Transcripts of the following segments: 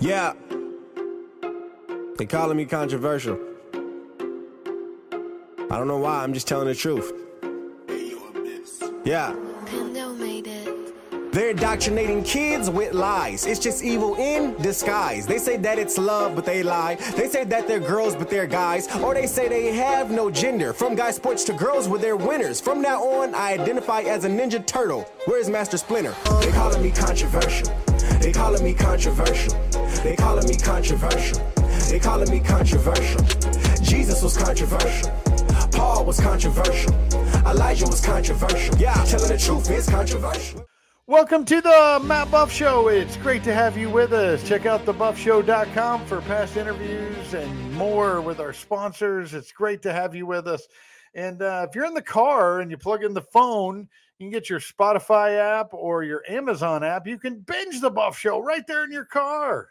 Yeah. They calling me controversial. I don't know why, I'm just telling the truth. Yeah. They're indoctrinating kids with lies. It's just evil in disguise. They say that it's love, but they lie. They say that they're girls, but they're guys. Or they say they have no gender. From guy sports to girls, where they're winners. From now on, I identify as a Ninja Turtle. Where's Master Splinter? They calling me controversial. They calling me controversial. They calling me controversial. They calling me controversial. Jesus was controversial. Paul was controversial. Elijah was controversial. Yeah, telling the truth is controversial. Welcome to the Matt Buff Show. It's great to have you with us. Check out thebuffshow.com for past interviews and more with our sponsors. It's great to have you with us. And uh, if you're in the car and you plug in the phone, you can get your Spotify app or your Amazon app. You can binge the Buff Show right there in your car.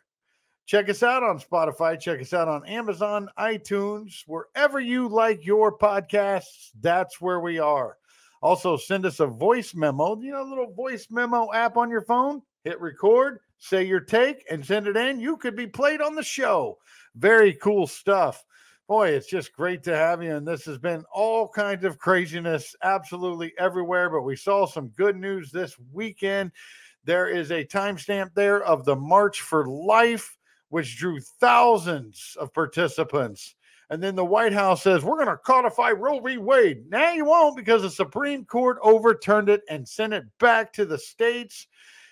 Check us out on Spotify. Check us out on Amazon, iTunes, wherever you like your podcasts. That's where we are. Also, send us a voice memo, you know, a little voice memo app on your phone. Hit record, say your take, and send it in. You could be played on the show. Very cool stuff. Boy, it's just great to have you. And this has been all kinds of craziness absolutely everywhere. But we saw some good news this weekend. There is a timestamp there of the March for Life, which drew thousands of participants. And then the White House says, we're going to codify Roe v. Wade. Now you won't because the Supreme Court overturned it and sent it back to the states.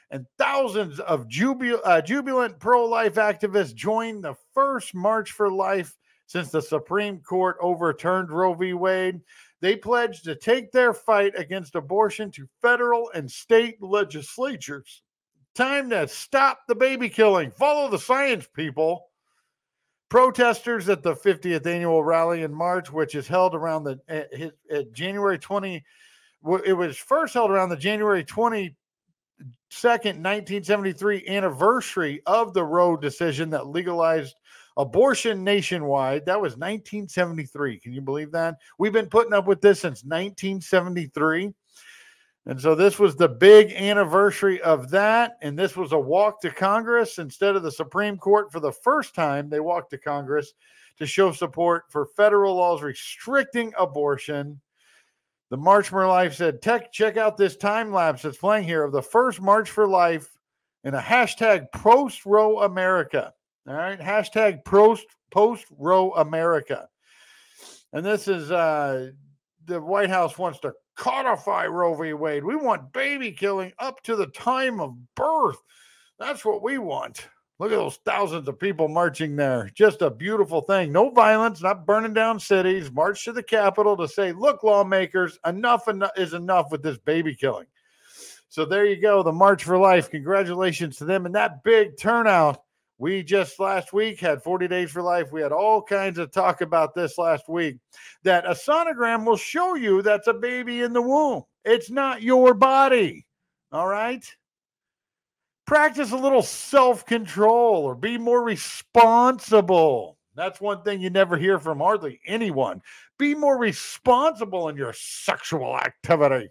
And thousands of jubil- uh, jubilant pro life activists joined the first March for Life since the Supreme Court overturned Roe v. Wade. They pledged to take their fight against abortion to federal and state legislatures. Time to stop the baby killing. Follow the science, people. Protesters at the 50th annual rally in March, which is held around the uh, uh, January 20, it was first held around the January 22nd, 1973 anniversary of the Roe decision that legalized abortion nationwide. That was 1973. Can you believe that? We've been putting up with this since 1973. And so this was the big anniversary of that. And this was a walk to Congress instead of the Supreme Court for the first time. They walked to Congress to show support for federal laws restricting abortion. The March for Life said, Tech, check out this time lapse that's playing here of the first March for Life in a hashtag post Roe America. All right. Hashtag post Roe America. And this is uh the White House wants to codify Roe v. Wade. We want baby killing up to the time of birth. That's what we want. Look at those thousands of people marching there. Just a beautiful thing. No violence, not burning down cities. March to the Capitol to say, look, lawmakers, enough is enough with this baby killing. So there you go. The March for Life. Congratulations to them and that big turnout. We just last week had 40 Days for Life. We had all kinds of talk about this last week that a sonogram will show you that's a baby in the womb. It's not your body. All right. Practice a little self control or be more responsible. That's one thing you never hear from hardly anyone. Be more responsible in your sexual activity.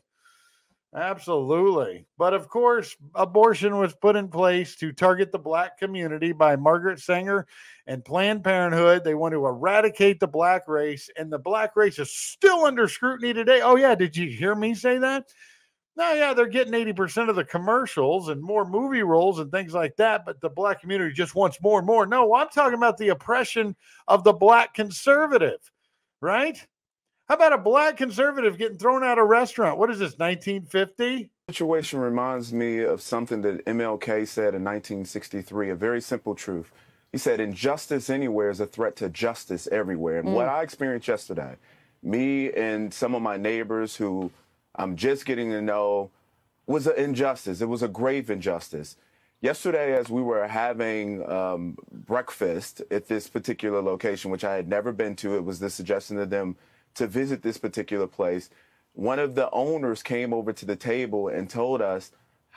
Absolutely. But of course, abortion was put in place to target the black community by Margaret Sanger and Planned Parenthood. They want to eradicate the black race, and the black race is still under scrutiny today. Oh, yeah. Did you hear me say that? No, yeah, they're getting 80% of the commercials and more movie roles and things like that, but the black community just wants more and more. No, I'm talking about the oppression of the black conservative, right? How about a black conservative getting thrown out of a restaurant? What is this, 1950? situation reminds me of something that MLK said in 1963, a very simple truth. He said, Injustice anywhere is a threat to justice everywhere. And mm. what I experienced yesterday, me and some of my neighbors who I'm just getting to know, was an injustice. It was a grave injustice. Yesterday, as we were having um, breakfast at this particular location, which I had never been to, it was the suggestion of them to visit this particular place, one of the owners came over to the table and told us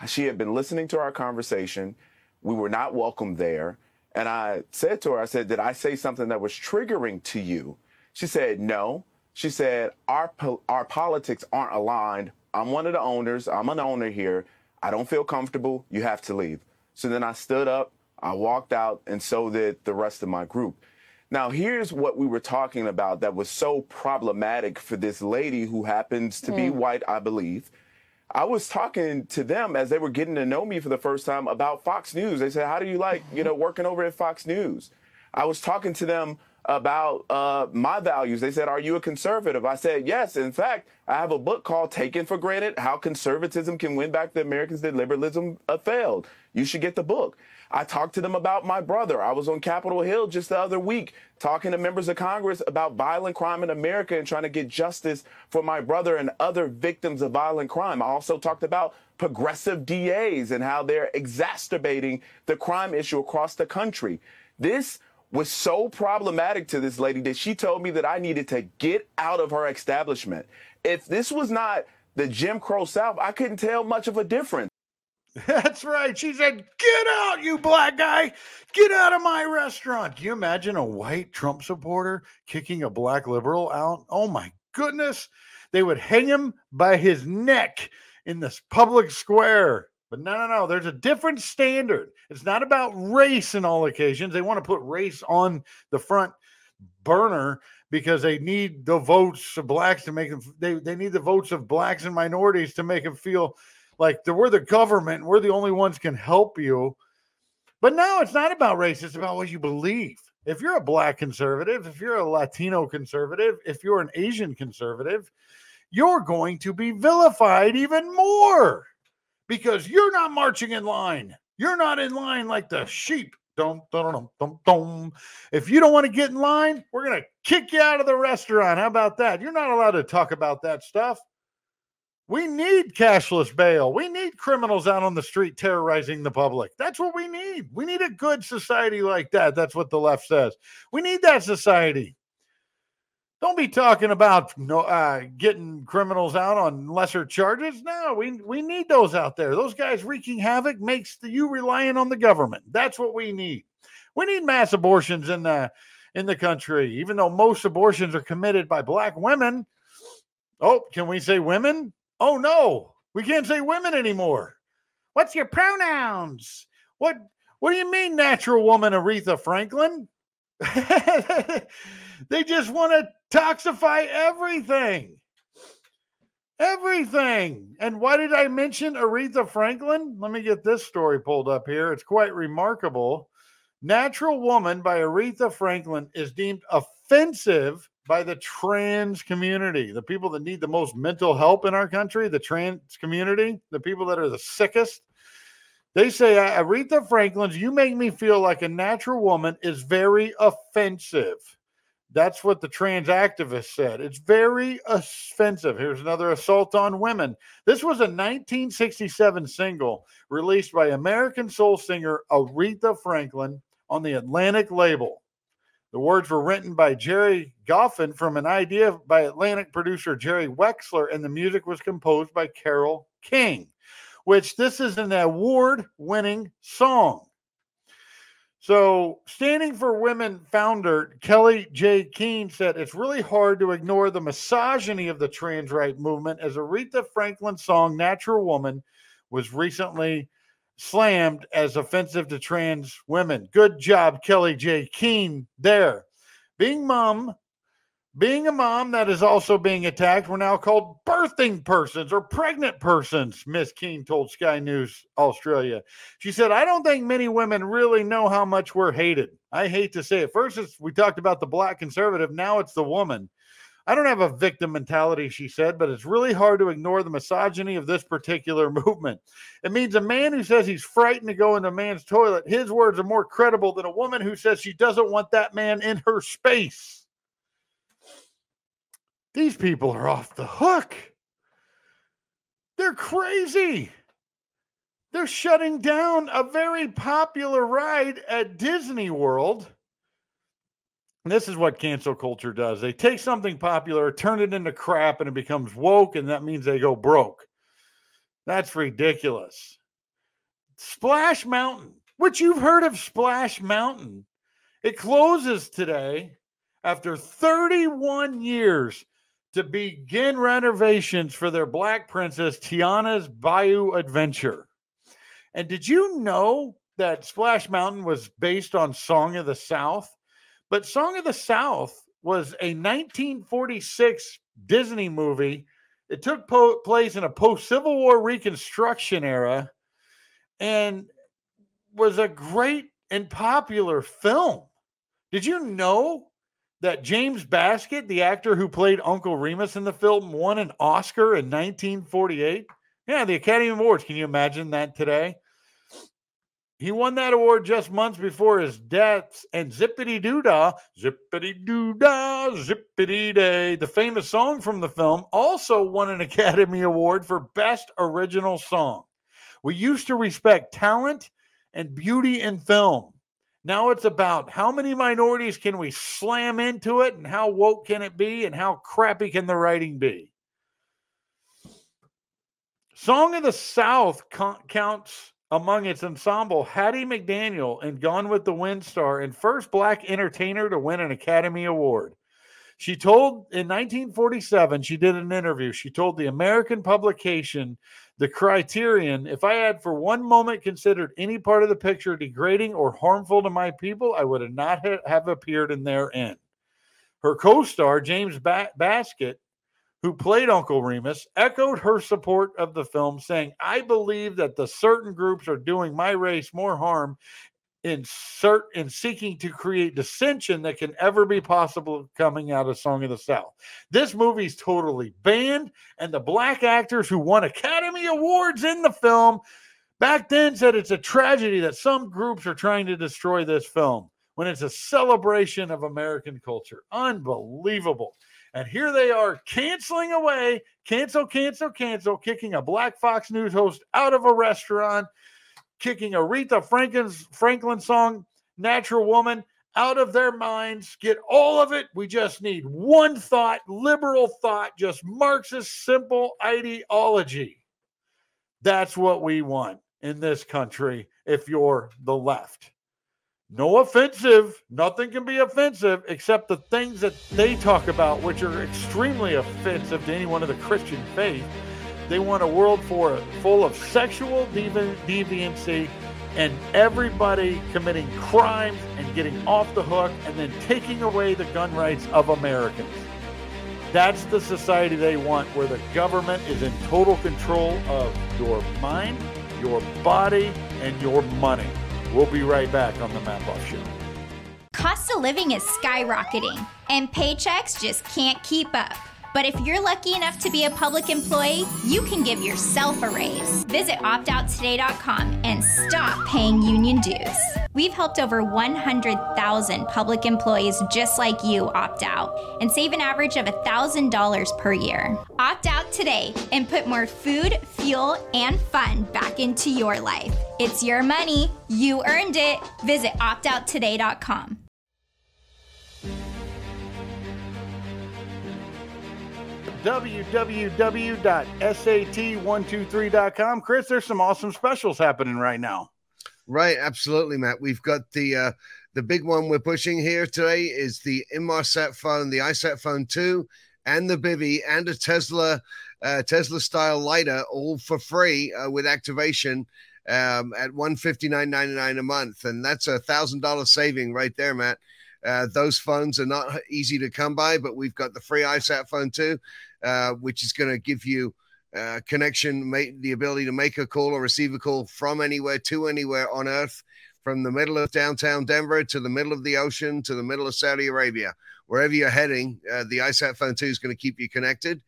she had been listening to our conversation. We were not welcome there. And I said to her, I said, Did I say something that was triggering to you? She said, No. She said, Our, po- our politics aren't aligned. I'm one of the owners. I'm an owner here. I don't feel comfortable. You have to leave. So then I stood up, I walked out, and so did the rest of my group. Now, here's what we were talking about that was so problematic for this lady who happens to mm. be white, I believe. I was talking to them as they were getting to know me for the first time about Fox News. They said, "How do you like, you know, working over at Fox News?" I was talking to them about uh, my values. They said, Are you a conservative? I said, Yes. In fact, I have a book called Taken for Granted How Conservatism Can Win Back the Americans That Liberalism uh, Failed. You should get the book. I talked to them about my brother. I was on Capitol Hill just the other week talking to members of Congress about violent crime in America and trying to get justice for my brother and other victims of violent crime. I also talked about progressive DAs and how they're exacerbating the crime issue across the country. This was so problematic to this lady that she told me that I needed to get out of her establishment. If this was not the Jim Crow South, I couldn't tell much of a difference. That's right. She said, Get out, you black guy. Get out of my restaurant. Can you imagine a white Trump supporter kicking a black liberal out? Oh my goodness. They would hang him by his neck in this public square. But no, no, no. There's a different standard. It's not about race in all occasions. They want to put race on the front burner because they need the votes of blacks to make them. They, they need the votes of blacks and minorities to make them feel like we're the government. We're the only ones can help you. But now it's not about race. It's about what you believe. If you're a black conservative, if you're a Latino conservative, if you're an Asian conservative, you're going to be vilified even more because you're not marching in line. You're not in line like the sheep. Dum, dum, dum, dum, If you don't want to get in line, we're going to kick you out of the restaurant. How about that? You're not allowed to talk about that stuff. We need cashless bail. We need criminals out on the street terrorizing the public. That's what we need. We need a good society like that. That's what the left says. We need that society. Don't be talking about no uh, getting criminals out on lesser charges. No, we we need those out there. Those guys wreaking havoc makes the, you relying on the government. That's what we need. We need mass abortions in the in the country, even though most abortions are committed by black women. Oh, can we say women? Oh no, we can't say women anymore. What's your pronouns? What what do you mean, natural woman Aretha Franklin? they just want to toxify everything. Everything. And why did I mention Aretha Franklin? Let me get this story pulled up here. It's quite remarkable. Natural Woman by Aretha Franklin is deemed offensive by the trans community, the people that need the most mental help in our country, the trans community, the people that are the sickest. They say, Aretha Franklin's You Make Me Feel Like a Natural Woman is very offensive. That's what the trans activist said. It's very offensive. Here's another assault on women. This was a 1967 single released by American soul singer Aretha Franklin on the Atlantic label. The words were written by Gerry Goffin from an idea by Atlantic producer Jerry Wexler, and the music was composed by Carole King, which this is an award winning song. So, Standing for Women founder Kellie-Jay Keen said it's really hard to ignore the misogyny of the trans right movement as Aretha Franklin's song Natural Woman was recently slammed as offensive to trans women. Good job, Kellie-Jay Keen, there. Being mom being a mom that is also being attacked, we're now called birthing persons or pregnant persons, Miss Keen told Sky News Australia. She said, I don't think many women really know how much we're hated. I hate to say it. First, we talked about the black conservative, now it's the woman. I don't have a victim mentality, she said, but it's really hard to ignore the misogyny of this particular movement. It means a man who says he's frightened to go into a man's toilet, his words are more credible than a woman who says she doesn't want that man in her space. These people are off the hook. They're crazy. They're shutting down a very popular ride at Disney World. This is what cancel culture does. They take something popular, turn it into crap, and it becomes woke, and that means they go broke. That's ridiculous. Splash Mountain, which you've heard of Splash Mountain, it closes today after 31 years to begin renovations for their Black Princess Tiana's Bayou Adventure. And did you know that Splash Mountain was based on Song of the South, but Song of the South was a 1946 Disney movie. It took po- place in a post Civil War Reconstruction era and was a great and popular film. Did you know that James Baskett, the actor who played Uncle Remus in the film, won an Oscar in 1948? Yeah, the Academy Awards. Can you imagine that today? He won that award just months before his death, and Zippity Doo Dah, Zippity Doo Dah, Zippity Day, the famous song from the film, also won an Academy Award for Best Original Song. We used to respect talent and beauty in film. Now it's about how many minorities can we slam into it, and how woke can it be, and how crappy can the writing be. Song of the South counts among its ensemble Hattie McDaniel and Gone with the Wind star and first black entertainer to win an Academy Award. She told in 1947, she did an interview. She told the American publication, The Criterion, if I had for one moment considered any part of the picture degrading or harmful to my people, I would have not have appeared in their end. Her co star, James ba- Baskett, who played Uncle Remus, echoed her support of the film, saying, I believe that the certain groups are doing my race more harm in cert in seeking to create dissension that can ever be possible coming out of Song of the South. This movie's totally banned, and the black actors who won Academy Awards in the film back then said it's a tragedy that some groups are trying to destroy this film when it's a celebration of American culture. Unbelievable. And here they are canceling away, cancel, cancel, cancel, kicking a black Fox News host out of a restaurant, kicking Aretha Franklin's Franklin song, Natural Woman, out of their minds. Get all of it. We just need one thought, liberal thought, just Marxist simple ideology. That's what we want in this country if you're the left. No offensive. Nothing can be offensive except the things that they talk about, which are extremely offensive to anyone of the Christian faith. They want a world for full of sexual devi- deviancy and everybody committing crimes and getting off the hook and then taking away the gun rights of Americans. That's the society they want, where the government is in total control of your mind, your body, and your money. We'll be right back on the Matt Buff Show. Cost of living is skyrocketing, and paychecks just can't keep up. But if you're lucky enough to be a public employee, you can give yourself a raise. Visit optouttoday.com and stop paying union dues. We've helped over 100,000 public employees just like you opt out and save an average of $1,000 per year. Opt out today and put more food, fuel, and fun back into your life. It's your money. You earned it. Visit optouttoday.com. www.sat123.com. Chris, there's some awesome specials happening right now. Right, absolutely, Matt. We've got the uh, the big one we're pushing here today is the Inmarsat phone, the iSat phone 2, and the Bivy, and a Tesla uh, Tesla style lighter, all for free uh, with activation um, at one fifty nine ninety nine a month, and that's a thousand dollar saving right there, Matt. Uh, those phones are not easy to come by, but we've got the free iSat phone too, uh, which is going to give you uh, connection, make, the ability to make a call or receive a call from anywhere to anywhere on Earth, from the middle of downtown Denver to the middle of the ocean to the middle of Saudi Arabia. Wherever you're heading, uh, the iSat phone 2 is going to keep you connected.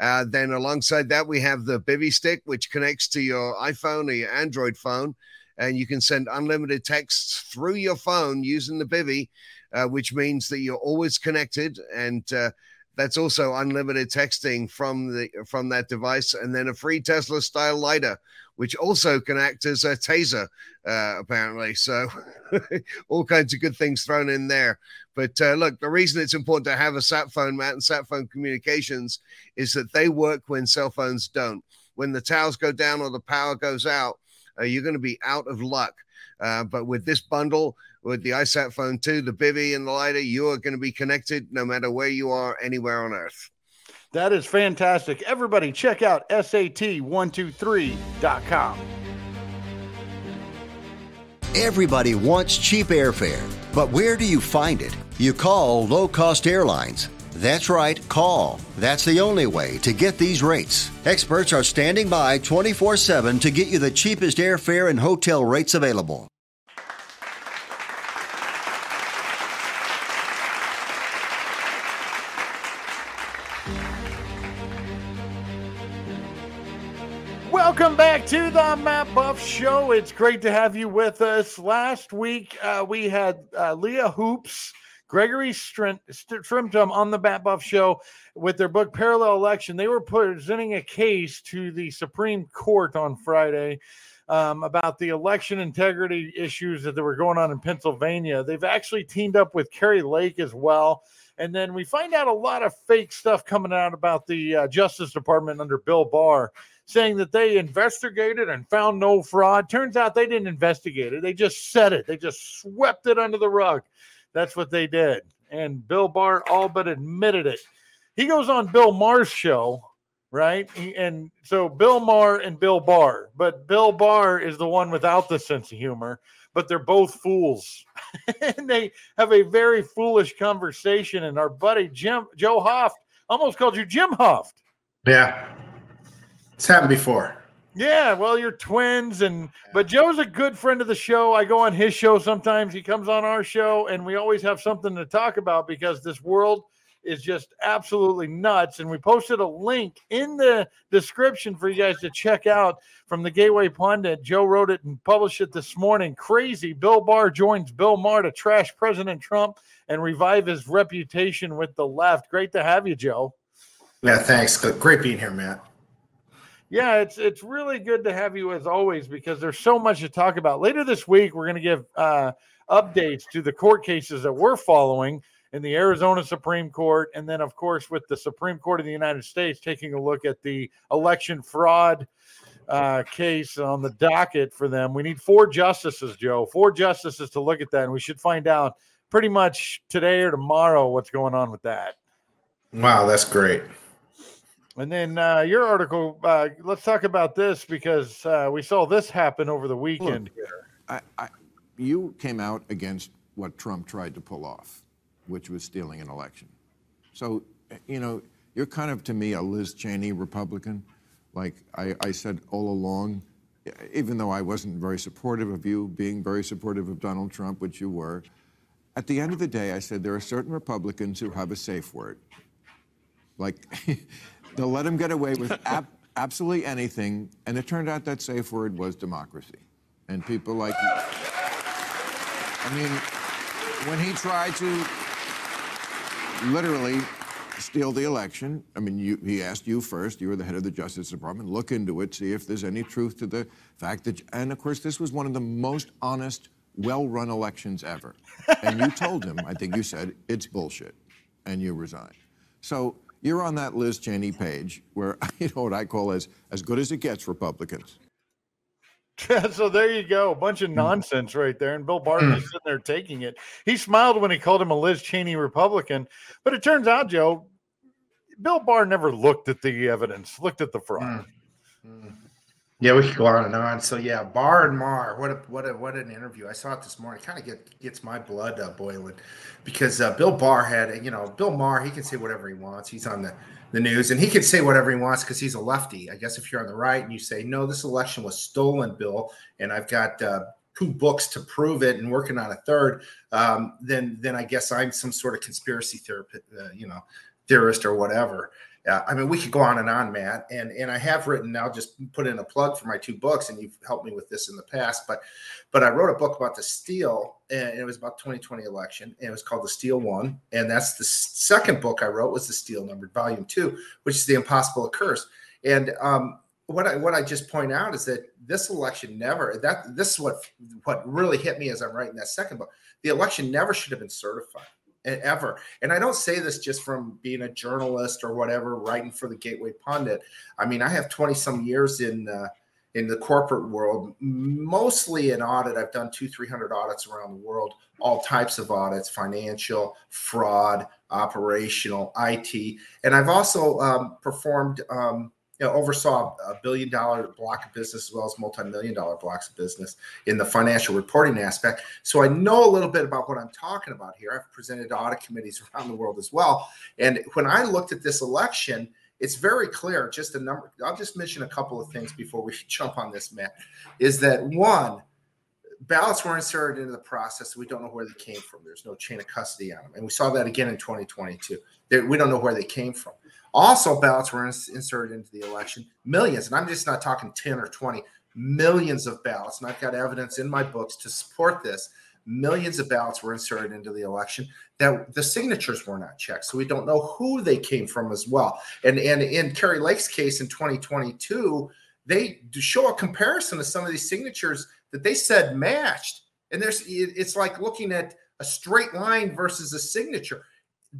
Uh, then alongside that, we have the Bivy stick, which connects to your iPhone or your Android phone, and you can send unlimited texts through your phone using the Bivy, uh, which means that you're always connected and uh, that's also unlimited texting from the from that device, and then a free Tesla style lighter, which also can act as a taser, uh, apparently. So, all kinds of good things thrown in there. But uh, look, the reason it's important to have a sat phone, Matt, and sat phone communications is that they work when cell phones don't. When the towers go down or the power goes out, uh, you're going to be out of luck. Uh, but with this bundle, with the iSat phone 2, the Bivy, and the lighter, you are going to be connected no matter where you are anywhere on Earth. That is fantastic. Everybody, check out SAT123.com. Everybody wants cheap airfare, but where do you find it? You call low cost airlines. That's right, call. That's the only way to get these rates. Experts are standing by 24 7 to get you the cheapest airfare and hotel rates available. Welcome back to the Matt Buff Show. It's great to have you with us. Last week, uh, we had uh, Leah Hoops, Gregory Stenstrom on the Bat Buff Show with their book Parallel Election. They were presenting a case to the Supreme Court on Friday um, about the election integrity issues that were going on in Pennsylvania. They've actually teamed up with Kari Lake as well. And then we find out a lot of fake stuff coming out about the uh, Justice Department under Bill Barr saying that they investigated and found no fraud. Turns out they didn't investigate it. They just said it. They just swept it under the rug. That's what they did. And Bill Barr all but admitted it. He goes on Bill Maher's show, right? And so Bill Maher and Bill Barr, but Bill Barr is the one without the sense of humor, but they're both fools. and they have a very foolish conversation. And our buddy Jim Joe Hoft almost called you Jim Hoft. Yeah. It's happened before. Yeah, well, you're twins, and but Joe's a good friend of the show. I go on his show sometimes. He comes on our show, and we always have something to talk about because this world is just absolutely nuts. And we posted a link in the description for you guys to check out from the Gateway Pundit. Joe wrote it and published it this morning. Crazy. Bill Barr joins Bill Maher to trash President Trump and revive his reputation with the left. Great to have you, Joe. Yeah, thanks. Great being here, Matt. Yeah, it's it's really good to have you as always because there's so much to talk about. Later this week, we're going to give uh, updates to the court cases that we're following in the Arizona Supreme Court, and then of course with the Supreme Court of the United States taking a look at the election fraud uh, case on the docket for them. We need four justices, Joe, four justices to look at that, and we should find out pretty much today or tomorrow what's going on with that. Wow, that's great. And then uh, your article, uh, let's talk about this because uh, we saw this happen over the weekend Look, here. I, I, you came out against what Trump tried to pull off, which was stealing an election. So, you know, you're kind of to me a Liz Cheney Republican. Like I, I said all along, even though I wasn't very supportive of you being very supportive of Donald Trump, which you were, at the end of the day, I said there are certain Republicans who have a safe word. Like, They'll let him get away with ab- absolutely anything. And it turned out that safe word was democracy. And people like, I mean, when he tried to literally steal the election, I mean, you, he asked you first, you were the head of the Justice Department, look into it, see if there's any truth to the fact that, and of course, this was one of the most honest, well run elections ever. And you told him, I think you said, it's bullshit, and you resigned. So you're on that Liz Cheney page where you know what I call as as good as it gets Republicans. so there you go, a bunch of hmm. nonsense right there, and Bill Barr is sitting there taking it. He smiled when he called him a Liz Cheney Republican, but it turns out, Joe, Bill Barr never looked at the evidence, looked at the fraud. Mm. Mm. Yeah, we could go on and on. So yeah, Barr and Maher, what a what a what an interview! I saw it this morning. Kind of get gets my blood uh, boiling because uh, Bill Barr had you know Bill Maher. He can say whatever he wants. He's on the the news and he can say whatever he wants because he's a lefty. I guess if you're on the right and you say no, this election was stolen, Bill, and I've got uh, two books to prove it and working on a third, um, then then I guess I'm some sort of conspiracy therapist, uh, you know, theorist or whatever. Uh, I mean, we could go on and on, Matt, and and I have written. I'll just put in a plug for my two books, and you've helped me with this in the past. But but I wrote a book about the steal, and it was about 2020 election, and it was called The Steal One, and that's the second book I wrote was The Steal Numbered Volume Two, which is the Impossible Occurs. And um, what I what I just point out is that this election never that this is what what really hit me as I'm writing that second book. The election never should have been certified ever. And I don't say this just from being a journalist or whatever, writing for the Gateway Pundit. I mean, I have 20 some years in uh, in the corporate world, mostly in audit. I've done two, 300 audits around the world, all types of audits, financial, fraud, operational, IT. And I've also um, performed um, you know, oversaw a billion dollar block of business as well as multi-million dollar blocks of business in the financial reporting aspect. So I know a little bit about what I'm talking about here. I've presented to audit committees around the world as well. And when I looked at this election, it's very clear. Just a number. I'll just mention a couple of things before we jump on this, Matt. Is that one? ballots were inserted into the process. We don't know where they came from. There's no chain of custody on them. And we saw that again in 2022. we don't know where they came from. Also, ballots were inserted into the election, millions, and I'm just not talking 10 or 20, millions of ballots. And I've got evidence in my books to support this. Millions of ballots were inserted into the election that the signatures were not checked. So we don't know who they came from as well. And, and in Kari Lake's case in 2022, they show a comparison of some of these signatures that they said matched. And there's it's like looking at a straight line versus a signature.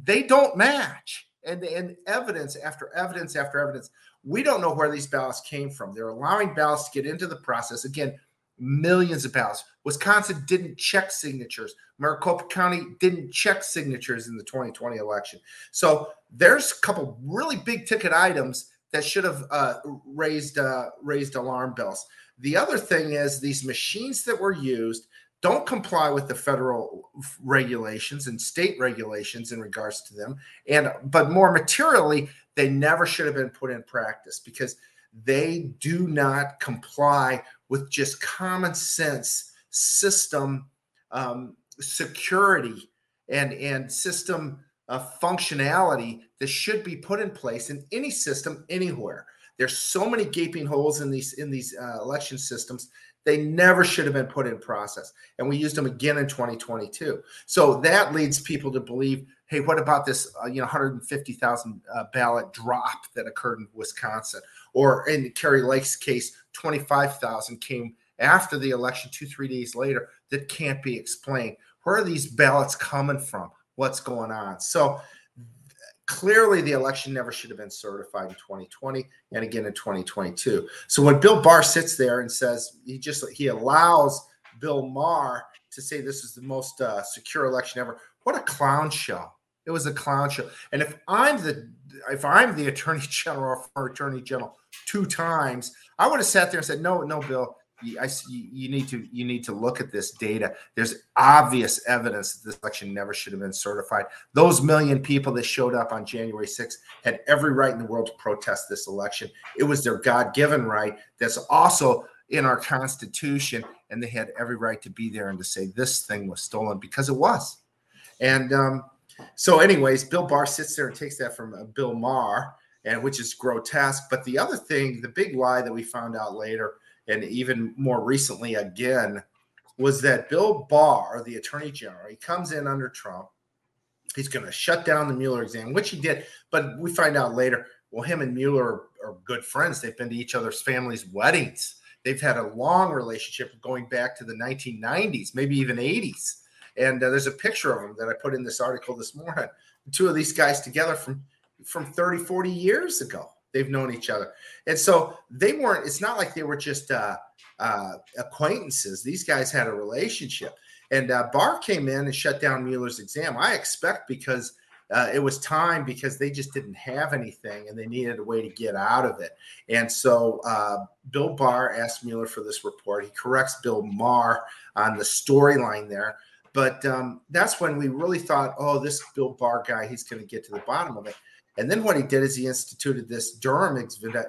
They don't match. And, and evidence after evidence after evidence. We don't know where these ballots came from. They're allowing ballots to get into the process. Again, millions of ballots. Wisconsin didn't check signatures. Maricopa County didn't check signatures in the 2020 election. So there's a couple really big ticket items that should have uh, raised uh, raised alarm bells. The other thing is these machines that were used don't comply with the federal regulations and state regulations in regards to them. And but more materially, they never should have been put in practice because they do not comply with just common sense system um, security and and system uh, functionality that should be put in place in any system anywhere. There's so many gaping holes in these in these uh, election systems. They never should have been put in process, and we used them again in 2022. So that leads people to believe, hey, what about this? Uh, you know, 150,000 uh, ballot drop that occurred in Wisconsin, or in Kari Lake's case, 25,000 came after the election, two three days later. That can't be explained. Where are these ballots coming from? What's going on? So clearly the election never should have been certified in 2020 and again in 2022 so when bill barr sits there and says he just he allows bill maher to say this is the most uh, secure election ever what a clown show. It was a clown show. And if i'm the if i'm the attorney general or attorney general two times i would have sat there and said no no bill I you need to you need to look at this data. There's obvious evidence that this election never should have been certified. Those million people that showed up on January 6th had every right in the world to protest this election. It was their God-given right. That's also in our Constitution, and they had every right to be there and to say this thing was stolen because it was. And um, so, anyways, Bill Barr sits there and takes that from uh, Bill Maher, and which is grotesque. But the other thing, the big lie that we found out later and even more recently again, was that Bill Barr, the attorney general, he comes in under Trump. He's going to shut down the Mueller exam, which he did. But we find out later, well, him and Mueller are, are good friends. They've been to each other's families' weddings. They've had a long relationship going back to the 1990s, maybe even 80s. And uh, there's a picture of them that I put in this article this morning. Two of these guys together from from 30, 40 years ago. They've known each other, and so they weren't. It's not like they were just uh, uh, acquaintances. These guys had a relationship. And uh, Barr came in and shut down Mueller's exam. I expect because uh, it was time because they just didn't have anything and they needed a way to get out of it. And so uh, Bill Barr asked Mueller for this report. He corrects Bill Maher on the storyline there. But um, that's when we really thought, oh, this Bill Barr guy, he's going to get to the bottom of it. And then what he did is he instituted this Durham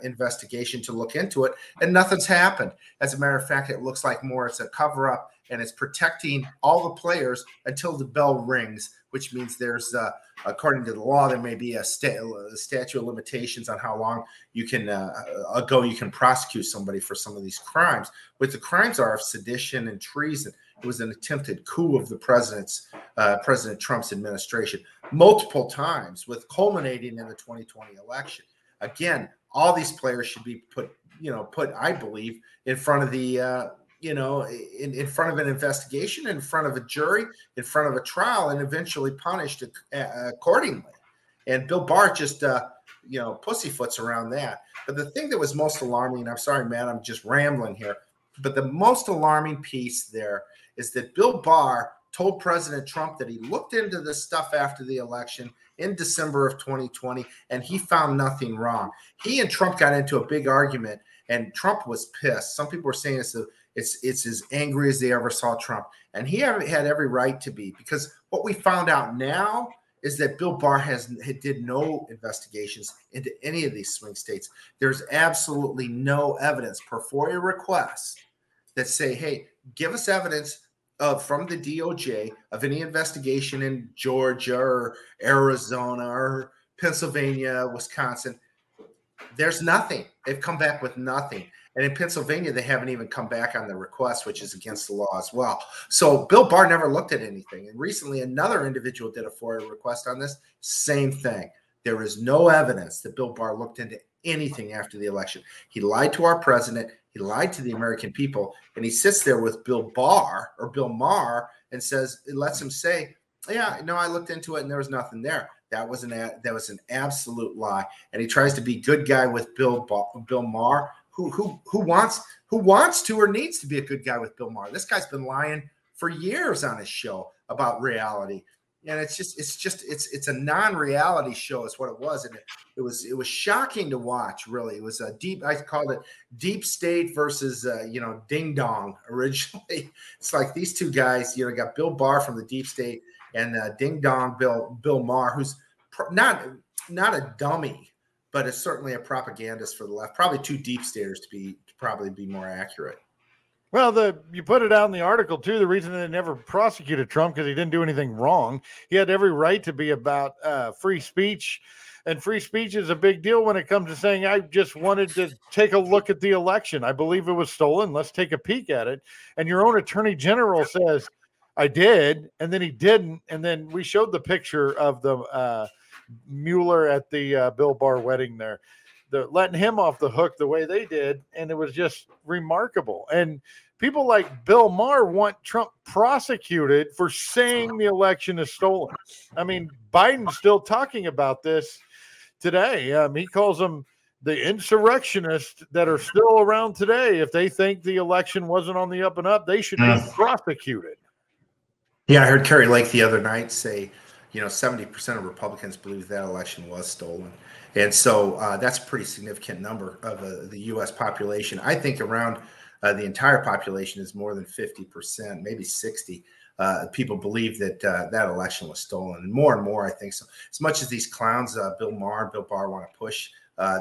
investigation to look into it, and nothing's happened. As a matter of fact, it looks like more it's a cover up and it's protecting all the players until the bell rings, which means there's, uh, according to the law, there may be a, sta- a statute of limitations on how long you can uh, ago you can prosecute somebody for some of these crimes. But the crimes are of sedition and treason. It was an attempted coup of the president's uh, President Trump's administration multiple times, with culminating in the 2020 election. Again, all these players should be put, you know, put, I believe, in front of the, uh, you know, in, in front of an investigation, in front of a jury, in front of a trial, and eventually punished accordingly. And Bill Barr just, uh, you know, pussyfoots around that. But the thing that was most alarming, and I'm sorry, man, I'm just rambling here, but the most alarming piece there is that Bill Barr told President Trump that he looked into this stuff after the election in December of 2020, and he found nothing wrong. He and Trump got into a big argument, and Trump was pissed. Some people were saying it's it's it's as angry as they ever saw Trump, and he had, had every right to be because what we found out now is that Bill Barr has did no investigations into any of these swing states. There's absolutely no evidence per FOIA requests that say, "Hey, give us evidence of from the DOJ of any investigation in Georgia or Arizona or Pennsylvania, Wisconsin." There's nothing. They've come back with nothing. And in Pennsylvania, they haven't even come back on the request, which is against the law as well. So Bill Barr never looked at anything. And recently, another individual did a FOIA request on this. Same thing. There is no evidence that Bill Barr looked into anything after the election. He lied to our president. He lied to the American people. And he sits there with Bill Barr or Bill Maher and says, it lets him say, yeah, no, I looked into it and there was nothing there. That was an that was an absolute lie. And he tries to be good guy with Bill Bill Maher who who who wants who wants to or needs to be a good guy with Bill Maher. This guy's been lying for years on his show about reality. And it's just it's just it's it's a non-reality show is what it was. And it, it was it was shocking to watch, really. It was a deep, I called it deep state versus uh, you know, ding dong originally. It's like these two guys, you know, got Bill Barr from the deep state and uh, ding dong Bill Bill Maher, who's pr- not not a dummy but it's certainly a propagandist for the left. Probably two deep staters to be to probably be more accurate. Well, the you put it out in the article too. The reason they never prosecuted Trump because he didn't do anything wrong. He had every right to be about uh, free speech, and free speech is a big deal when it comes to saying, "I just wanted to take a look at the election. I believe it was stolen. Let's take a peek at it." And your own attorney general says, "I did," and then he didn't, and then we showed the picture of the. Uh, Mueller at the uh, Bill Barr wedding there. The, letting him off the hook the way they did, and it was just remarkable. And people like Bill Maher want Trump prosecuted for saying the election is stolen. I mean, Biden's still talking about this today. Um, he calls them the insurrectionists that are still around today. If they think the election wasn't on the up and up, they should be mm. prosecuted. Yeah, I heard Kari Lake the other night say you know, 70% of Republicans believe that election was stolen. And so uh, that's a pretty significant number of uh, the U.S. population. I think around uh, the entire population is more than 50%, maybe 60. Uh, people believe that uh, that election was stolen, and more and more, I think so. As much as these clowns, uh, Bill Maher, Bill Barr, want to push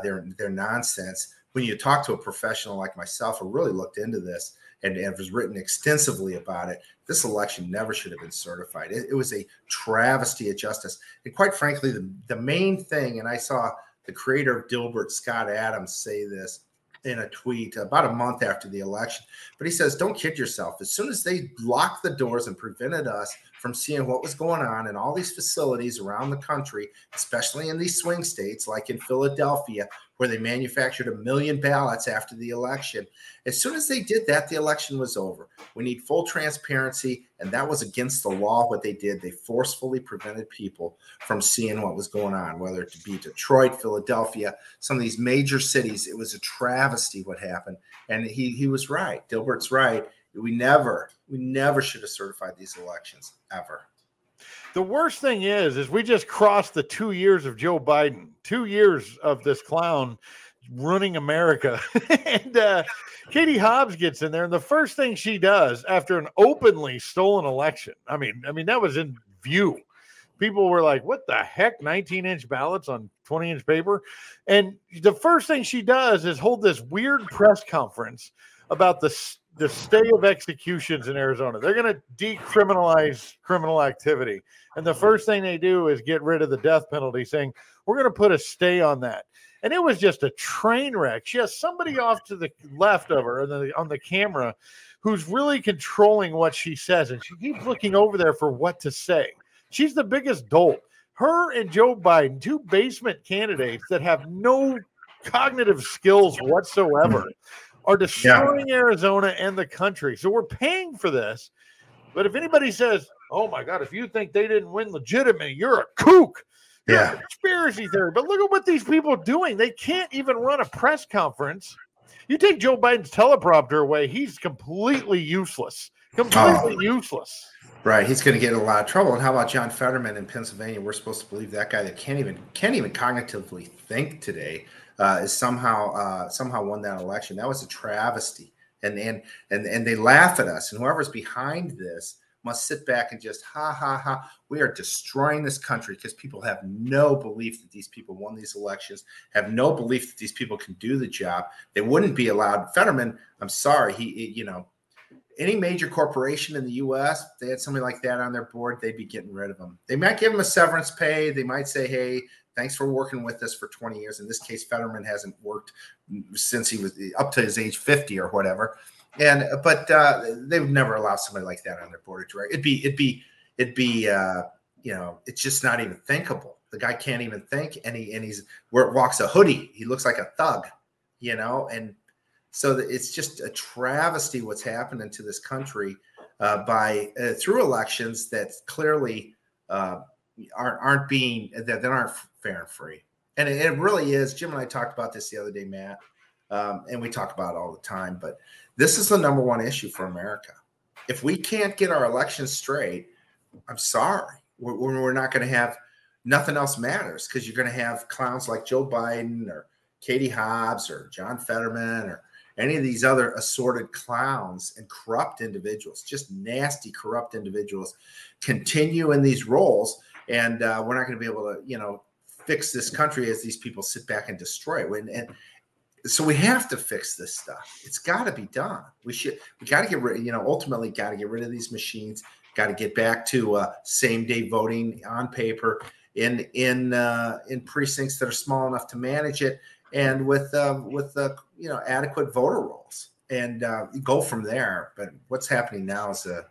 their their nonsense, when you talk to a professional like myself who really looked into this, and, and has written extensively about it. This election never should have been certified. It, it was a travesty of justice. And quite frankly, the, the main thing, and I saw the creator of Dilbert, Scott Adams, say this in a tweet about a month after the election. But he says, Don't kid yourself. As soon as they locked the doors and prevented us from seeing what was going on in all these facilities around the country, especially in these swing states like in Philadelphia, where they manufactured a million ballots after the election. As soon as they did that, the election was over. We need full transparency, and that was against the law what they did. They forcefully prevented people from seeing what was going on, whether it be Detroit, Philadelphia, some of these major cities. It was a travesty what happened. And he he was right. Dilbert's right. We never, we never should have certified these elections ever. The worst thing is, is we just crossed the two years of Joe Biden, two years of this clown running America. and uh, Katie Hobbs gets in there, and the first thing she does after an openly stolen election, I mean, I mean that was in view. People were like, "What the heck? 19-inch ballots on 20-inch paper?" And the first thing she does is hold this weird press conference about the the stay of executions in Arizona. They're going to decriminalize criminal activity. And the first thing they do is get rid of the death penalty, saying, we're going to put a stay on that. And it was just a train wreck. She has somebody off to the left of her on the, on the camera who's really controlling what she says. And she keeps looking over there for what to say. She's the biggest dolt. Her and Joe Biden, two basement candidates that have no cognitive skills whatsoever are destroying yeah. Arizona and the country. So we're paying for this. But if anybody says, "Oh my God," if you think they didn't win legitimately, you're a kook. You're yeah, a conspiracy theory. But look at what these people are doing. They can't even run a press conference. You take Joe Biden's teleprompter away, he's completely useless. Completely oh. useless. Right, he's going to get in a lot of trouble. And how about John Fetterman in Pennsylvania? We're supposed to believe that guy that can't even can't even cognitively think today uh, is somehow uh, somehow won that election. That was a travesty, and and and and they laugh at us. And whoever's behind this must sit back and just ha ha ha. We are destroying this country because people have no belief that these people won these elections, have no belief that these people can do the job. They wouldn't be allowed. Fetterman, I'm sorry, he you know any major corporation in the U.S. they had somebody like that on their board, they'd be getting rid of them. They might give them a severance pay. They might say, "Hey, thanks for working with us for 20 years." In this case, Fetterman hasn't worked since he was up to his age 50 or whatever. And but uh, they would never allow somebody like that on their board of directors. It'd be it'd be it'd be uh, you know it's just not even thinkable. The guy can't even think, and he and he's where it walks a hoodie. He looks like a thug, you know, and so it's just a travesty what's happening to this country uh, by uh, through elections that clearly uh, aren't aren't being that, that aren't fair and free. And it, it, really is. Jim and I talked about this the other day, Matt, um, and we talk about it all the time. But this is the number one issue for America. If we can't get our elections straight, I'm sorry, we're, we're not going to have nothing else matters because you're going to have clowns like Joe Biden or Katie Hobbs or John Fetterman or any of these other assorted clowns and corrupt individuals, just nasty, corrupt individuals, continue in these roles. And uh, we're not going to be able to, you know, fix this country as these people sit back and destroy it. And, and so we have to fix this stuff. It's got to be done. We should, we got to get rid, you know, ultimately got to get rid of these machines. Got to get back to uh, same day voting on paper in in uh, in precincts that are small enough to manage it and with uh, with uh, you know adequate voter rolls and uh, go from there. But what's happening now is a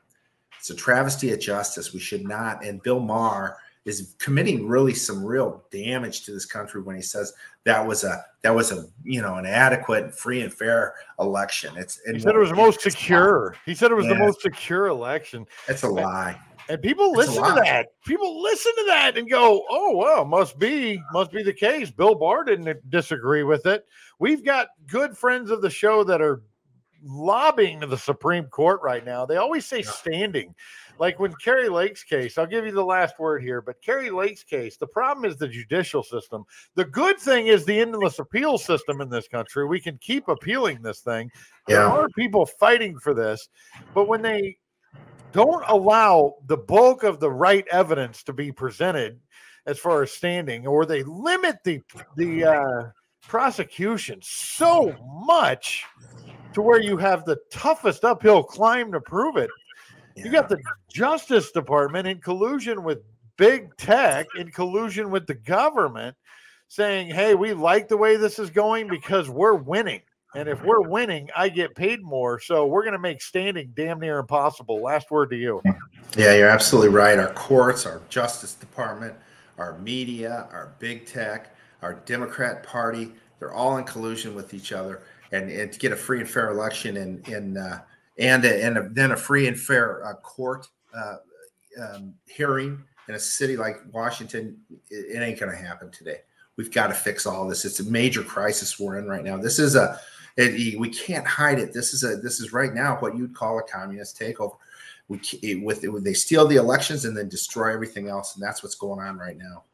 it's a travesty of justice. We should not. And Bill Maher is committing really some real damage to this country when he says that was a that was a you know an adequate, free and fair election. It's he said it was the most secure. He said it was yeah. the most secure election. It's a lie. And people listen to that. People listen to that and go, "Oh, well, must be must be the case." Bill Barr didn't disagree with it. We've got good friends of the show that are lobbying to the Supreme Court right now. They always say standing. Like when Kari Lake's case, I'll give you the last word here, but Kari Lake's case, the problem is the judicial system. The good thing is the endless appeal system in this country. We can keep appealing this thing. Yeah. There are people fighting for this, but when they don't allow the bulk of the right evidence to be presented as far as standing, or they limit the the uh, prosecution so much to where you have the toughest uphill climb to prove it. Yeah. You got the Justice Department in collusion with big tech, in collusion with the government, saying, "Hey, we like the way this is going because we're winning." And if we're winning, I get paid more. So we're going to make standing damn near impossible. Last word to you. Yeah, you're absolutely right. Our courts, our Justice Department, our media, our big tech, our Democrat Party, they're all in collusion with each other. And, and to get a free and fair election in, in uh, and, a, and a, then a free and fair uh, court uh, um, hearing in a city like Washington, it, it ain't going to happen today. We've got to fix all this. It's a major crisis we're in right now. This is a it, we can't hide it. This is a this is right now what you'd call a communist takeover. We with it, they steal the elections and then destroy everything else, and that's what's going on right now.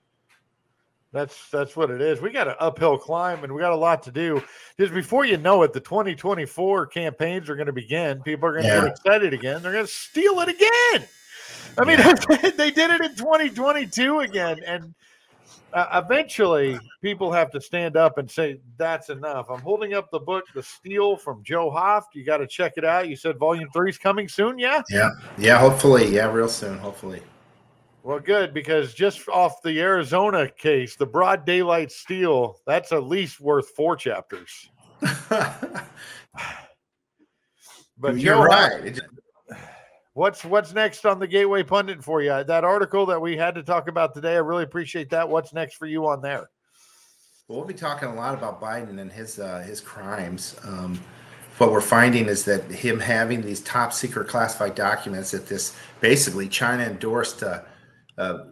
That's that's what it is. We got an uphill climb and we got a lot to do. Because before you know it, the 2024 campaigns are going to begin. People are going to yeah. get excited again. They're going to steal it again. I mean, yeah. they did it in 2022 again, and uh, eventually people have to stand up and say that's enough. I'm holding up the book, The Steal from Joe Hoft. You got to check it out. You said volume three is coming soon, yeah? Yeah, yeah, hopefully, yeah, real soon, hopefully. Well, good because just off the Arizona case, the broad daylight steal, that's at least worth four chapters. but you're Joe right. What's what's next on the Gateway Pundit for you? That article that we had to talk about today, I really appreciate that. What's next for you on there? Well, we'll be talking a lot about Biden and his uh, his crimes. Um, what we're finding is that him having these top secret classified documents that this basically China endorsed uh, uh,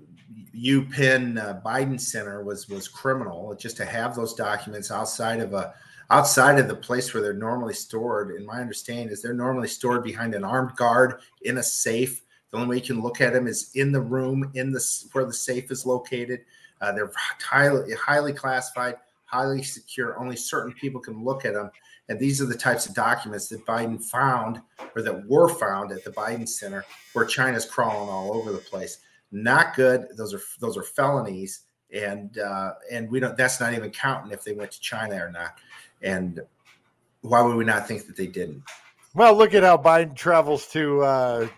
UPenn uh, Biden Center was was criminal. Just to have those documents outside of a outside of the place where they're normally stored, in my understanding, is they're normally stored behind an armed guard in a safe The only way you can look at them is in the room, in the where the safe is located. Uh, they're highly highly classified, highly secure. Only certain people can look at them. And these are the types of documents that Biden found or that were found at the Biden Center, where China's crawling all over the place. Not good. Those are those are felonies, and uh, and we don't. That's not even counting if they went to China or not. And why would we not think that they didn't? Well, look at how Biden travels to uh,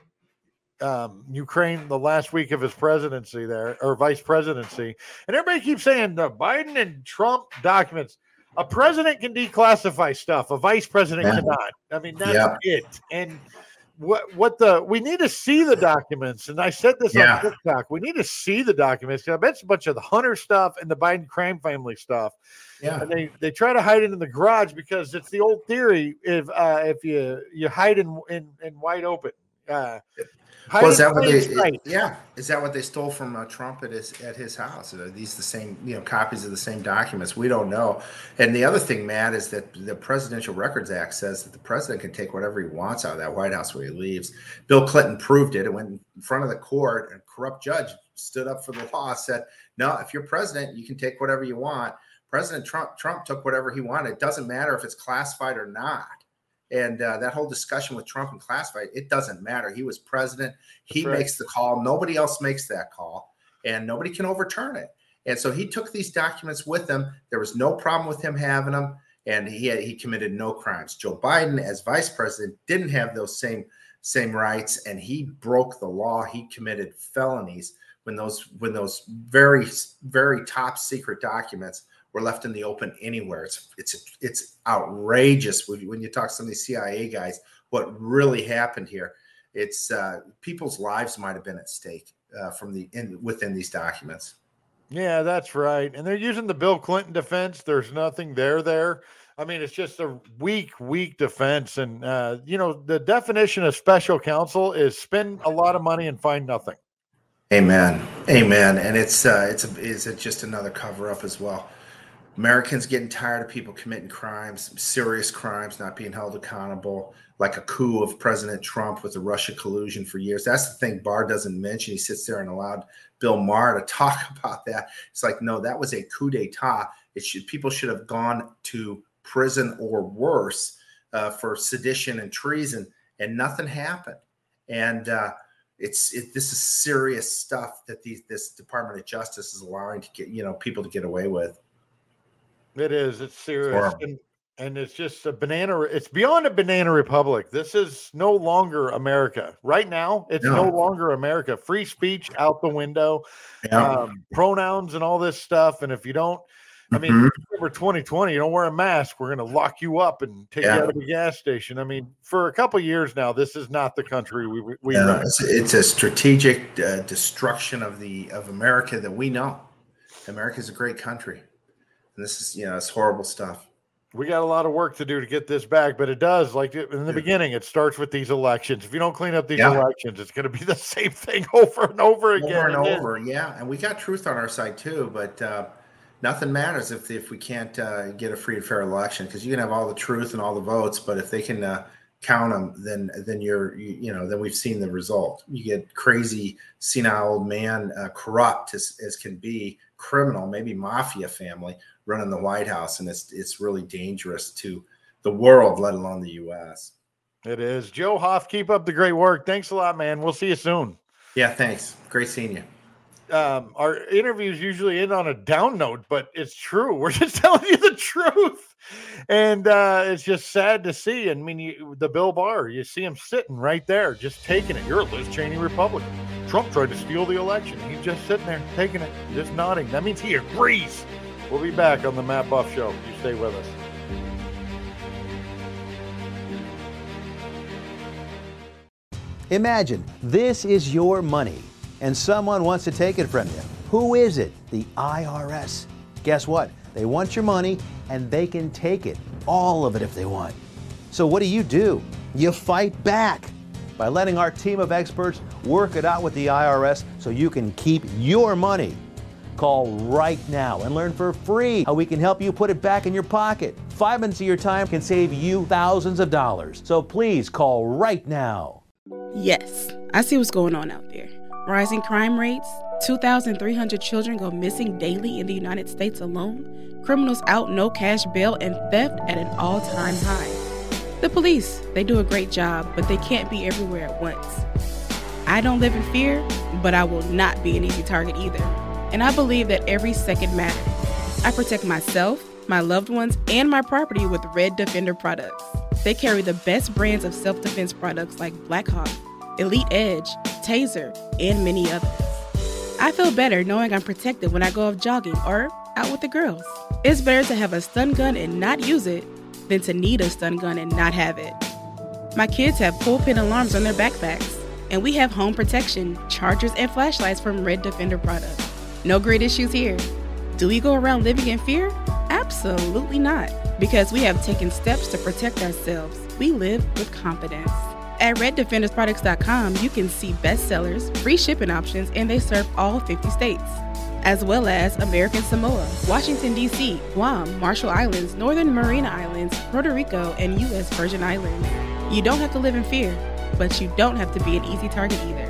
um, Ukraine the last week of his presidency there, or vice presidency, and everybody keeps saying the Biden and Trump documents. A president can declassify stuff. A vice president yeah. cannot. I mean, that's yeah. it. And what what the we need to see the documents. And I said this yeah. on TikTok. We need to see the documents. I bet it's a bunch of the Hunter stuff and the Biden crime family stuff. Yeah. And they they try to hide it in the garage because it's the old theory if uh, if you you hide in in, in wide open. Uh, was that what they? Yeah, is that what they stole from uh, Trump at his at his house? Are these the same, you know, copies of the same documents? We don't know. And the other thing, Matt, is that the Presidential Records Act says that the president can take whatever he wants out of that White House when he leaves. Bill Clinton proved it. It went in front of the court. A corrupt judge stood up for the law, said, "No, if you're president, you can take whatever you want." President Trump Trump took whatever he wanted. It doesn't matter if it's classified or not. And uh, that whole discussion with Trump and classified, it doesn't matter. He was president. He right. makes the call. Nobody else makes that call, and nobody can overturn it. And so he took these documents with him. There was no problem with him having them, and he had, he committed no crimes. Joe Biden, as vice president, didn't have those same same rights, and he broke the law. He committed felonies when those when those very very top secret documents were left in the open anywhere. It's it's it's outrageous when you talk to some of these CIA guys. What really happened here? It's uh, people's lives might have been at stake uh, from the in, within these documents. Yeah, that's right. And they're using the Bill Clinton defense. There's nothing there there. I mean, it's just a weak, weak defense. And uh, you know, the definition of special counsel is spend a lot of money and find nothing. Amen. Amen. And it's uh, it's a, is it just another cover up as well. Americans getting tired of people committing crimes, serious crimes, not being held accountable, like a coup of President Trump with the Russia collusion for years. That's the thing Barr doesn't mention. He sits there and allowed Bill Maher to talk about that. It's like, no, that was a coup d'etat. It should people should have gone to prison or worse uh, for sedition and treason, and nothing happened. And uh, it's it, this is serious stuff that these this Department of Justice is allowing to get you know people to get away with. It is. It's serious. And, and it's just a banana. It's beyond a banana republic. This is no longer America. Right now, it's no, no longer America. Free speech out the window, yeah. um, pronouns and all this stuff. And if you don't, I mean, mm-hmm. over 2020, you don't wear a mask, we're going to lock you up and take yeah. you out of the gas station. I mean, for a couple years now, this is not the country we we. Yeah, it's, it's, a strategic uh, destruction of the of America that we know. America is a great country. And this is, you know, it's horrible stuff. We got a lot of work to do to get this back, but it does. Like in the beginning, it starts with these elections. If you don't clean up these yeah. elections, it's going to be the same thing over and over again. Over and, over, yeah. And we got truth on our side too, but uh, nothing matters if if we can't uh, get a free and fair election because you can have all the truth and all the votes, but if they can uh, count them, then then you're you, you, know then we've seen the result. You get crazy senile old man, uh, corrupt as as can be, criminal, maybe mafia family running the White House, and it's it's really dangerous to the world, let alone the U.S. It is. Joe Hoft, keep up the great work. Thanks a lot, man. We'll see you soon. Yeah, thanks. Great seeing you. Um, our interviews usually end on a down note, but it's true. We're just telling you the truth, and uh, it's just sad to see. I mean, you, the Bill Barr, you see him sitting right there, just taking it. You're a Liz Cheney Republican. Trump tried to steal the election. He's just sitting there, taking it, just nodding. That means he agrees. We'll be back on the Matt Buff Show. You stay with us. Imagine this is your money and someone wants to take it from you. Who is it? The IRS. Guess what? They want your money and they can take it, all of it if they want. So what do you do? You fight back by letting our team of experts work it out with the IRS so you can keep your money. Call right now and learn for free how we can help you put it back in your pocket. Five minutes of your time can save you thousands of dollars. So please call right now. Yes, I see what's going on out there. Rising crime rates, 2,300 children go missing daily in the United States alone, criminals out no cash bail, and theft at an all time high. The police, they do a great job, but they can't be everywhere at once. I don't live in fear, but I will not be an easy target either. And I believe that every second matters. I protect myself, my loved ones, and my property with Red Defender products. They carry the best brands of self defense products like Blackhawk, Elite Edge, Taser, and many others. I feel better knowing I'm protected when I go off jogging or out with the girls. It's better to have a stun gun and not use it than to need a stun gun and not have it. My kids have pull-pin alarms on their backpacks, and we have home protection, chargers, and flashlights from Red Defender products. No great issues here. Do we go around living in fear? Absolutely not, because we have taken steps to protect ourselves. We live with confidence. At RedDefendersProducts.com, you can see bestsellers, free shipping options, and they serve all 50 states, as well as American Samoa, Washington, D.C., Guam, Marshall Islands, Northern Mariana Islands, Puerto Rico, and U.S. Virgin Islands. You don't have to live in fear, but you don't have to be an easy target either.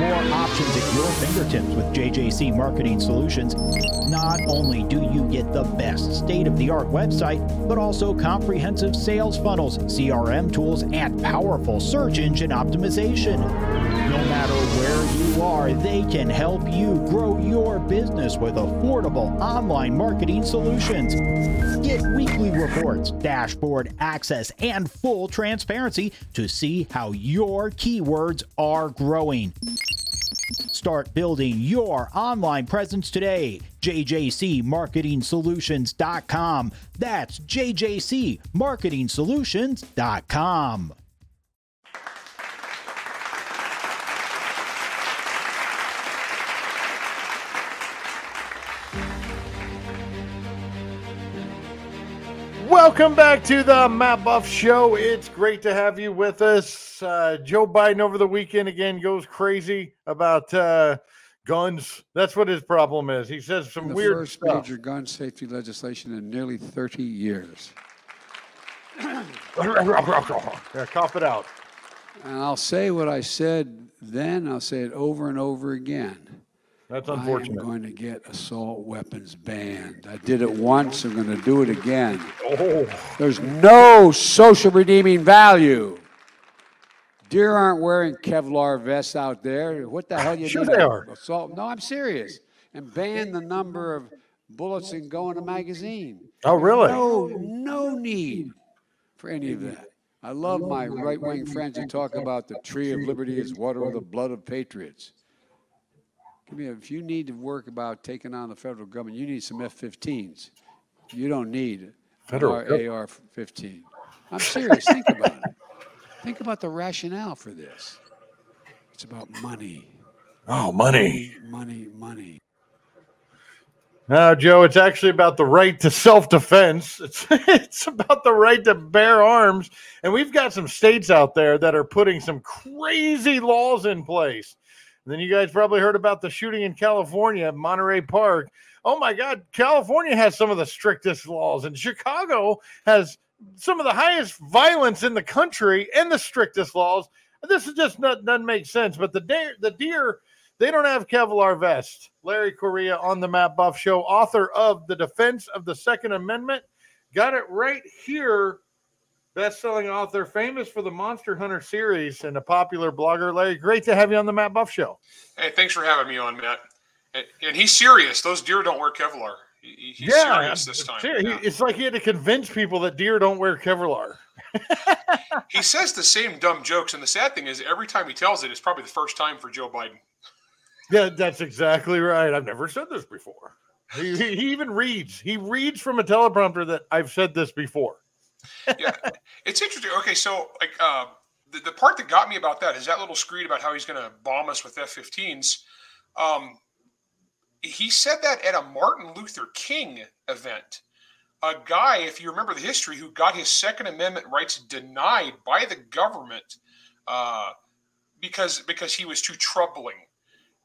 more options at your fingertips with JJC Marketing Solutions. Not only do you get the best state of the art website, but also comprehensive sales funnels, CRM tools, and powerful search engine optimization. No matter where you are, they can help you grow your business with affordable online marketing solutions. Get weekly reports, dashboard access, and full transparency to see how your keywords are growing. Start building your online presence today. JJCMarketingSolutions.com. That's JJCMarketingSolutions.com. Welcome back to the Matt Buff Show. It's great to have you with us. Uh, Joe Biden over the weekend again goes crazy about uh, guns. That's what his problem is. He says some the weird first stuff. major gun safety legislation in nearly 30 years. yeah, cough it out. And I'll say what I said then, I'll say it over and over again. That's unfortunate. going to get assault weapons banned. I did it once, I'm going to do it again. Oh, There's no social redeeming value. Deer aren't wearing Kevlar vests out there. What the hell you Sure need they are. Assault? No, I'm serious. And ban the number of bullets that go in a magazine. Oh, really? No, no need for any of that. I love my right-wing friends who talk about the tree of liberty is water with the blood of patriots. Give me a, if you need to work about taking on the federal government, you need some F-15s. You don't need Federal an gov- AR-15. I'm serious. Think about it. Think about the rationale for this. It's about money, oh, money. money, money. No, Joe, it's actually about the right to self defense. It's, it's about the right to bear arms. And we've got some states out there that are putting some crazy laws in place. And then you guys probably heard about the shooting in California Monterey Park. Oh my God, California has some of the strictest laws, and Chicago has some of the highest violence in the country and the strictest laws. This is just not, doesn't make sense. But the deer, the deer, they don't have Kevlar vests. Larry Correia on the Matt Buff Show, author of The Defense of the Second Amendment, got it right here. Best-selling author, famous for the Monster Hunter series, and a popular blogger. Larry, great to have you on the Matt Buff Show. Hey, thanks for having me on, Matt. And, and he's serious. Those deer don't wear Kevlar. He- he's serious this time. ser- he- it's like he had to convince people that deer don't wear Kevlar. He says the same dumb jokes, and the sad thing is, every time he tells it, it's probably the first time for Joe Biden. Yeah, that's exactly right. I've never said this before. He, he even reads. He reads from a teleprompter that I've said this before. Yeah, it's interesting. Okay, so like uh, the the part that got me about that is that little screed about how he's going to bomb us with F-15s. Um, he said that at a Martin Luther King event. A guy, if you remember the history, who got his Second Amendment rights denied by the government uh, because because he was too troubling,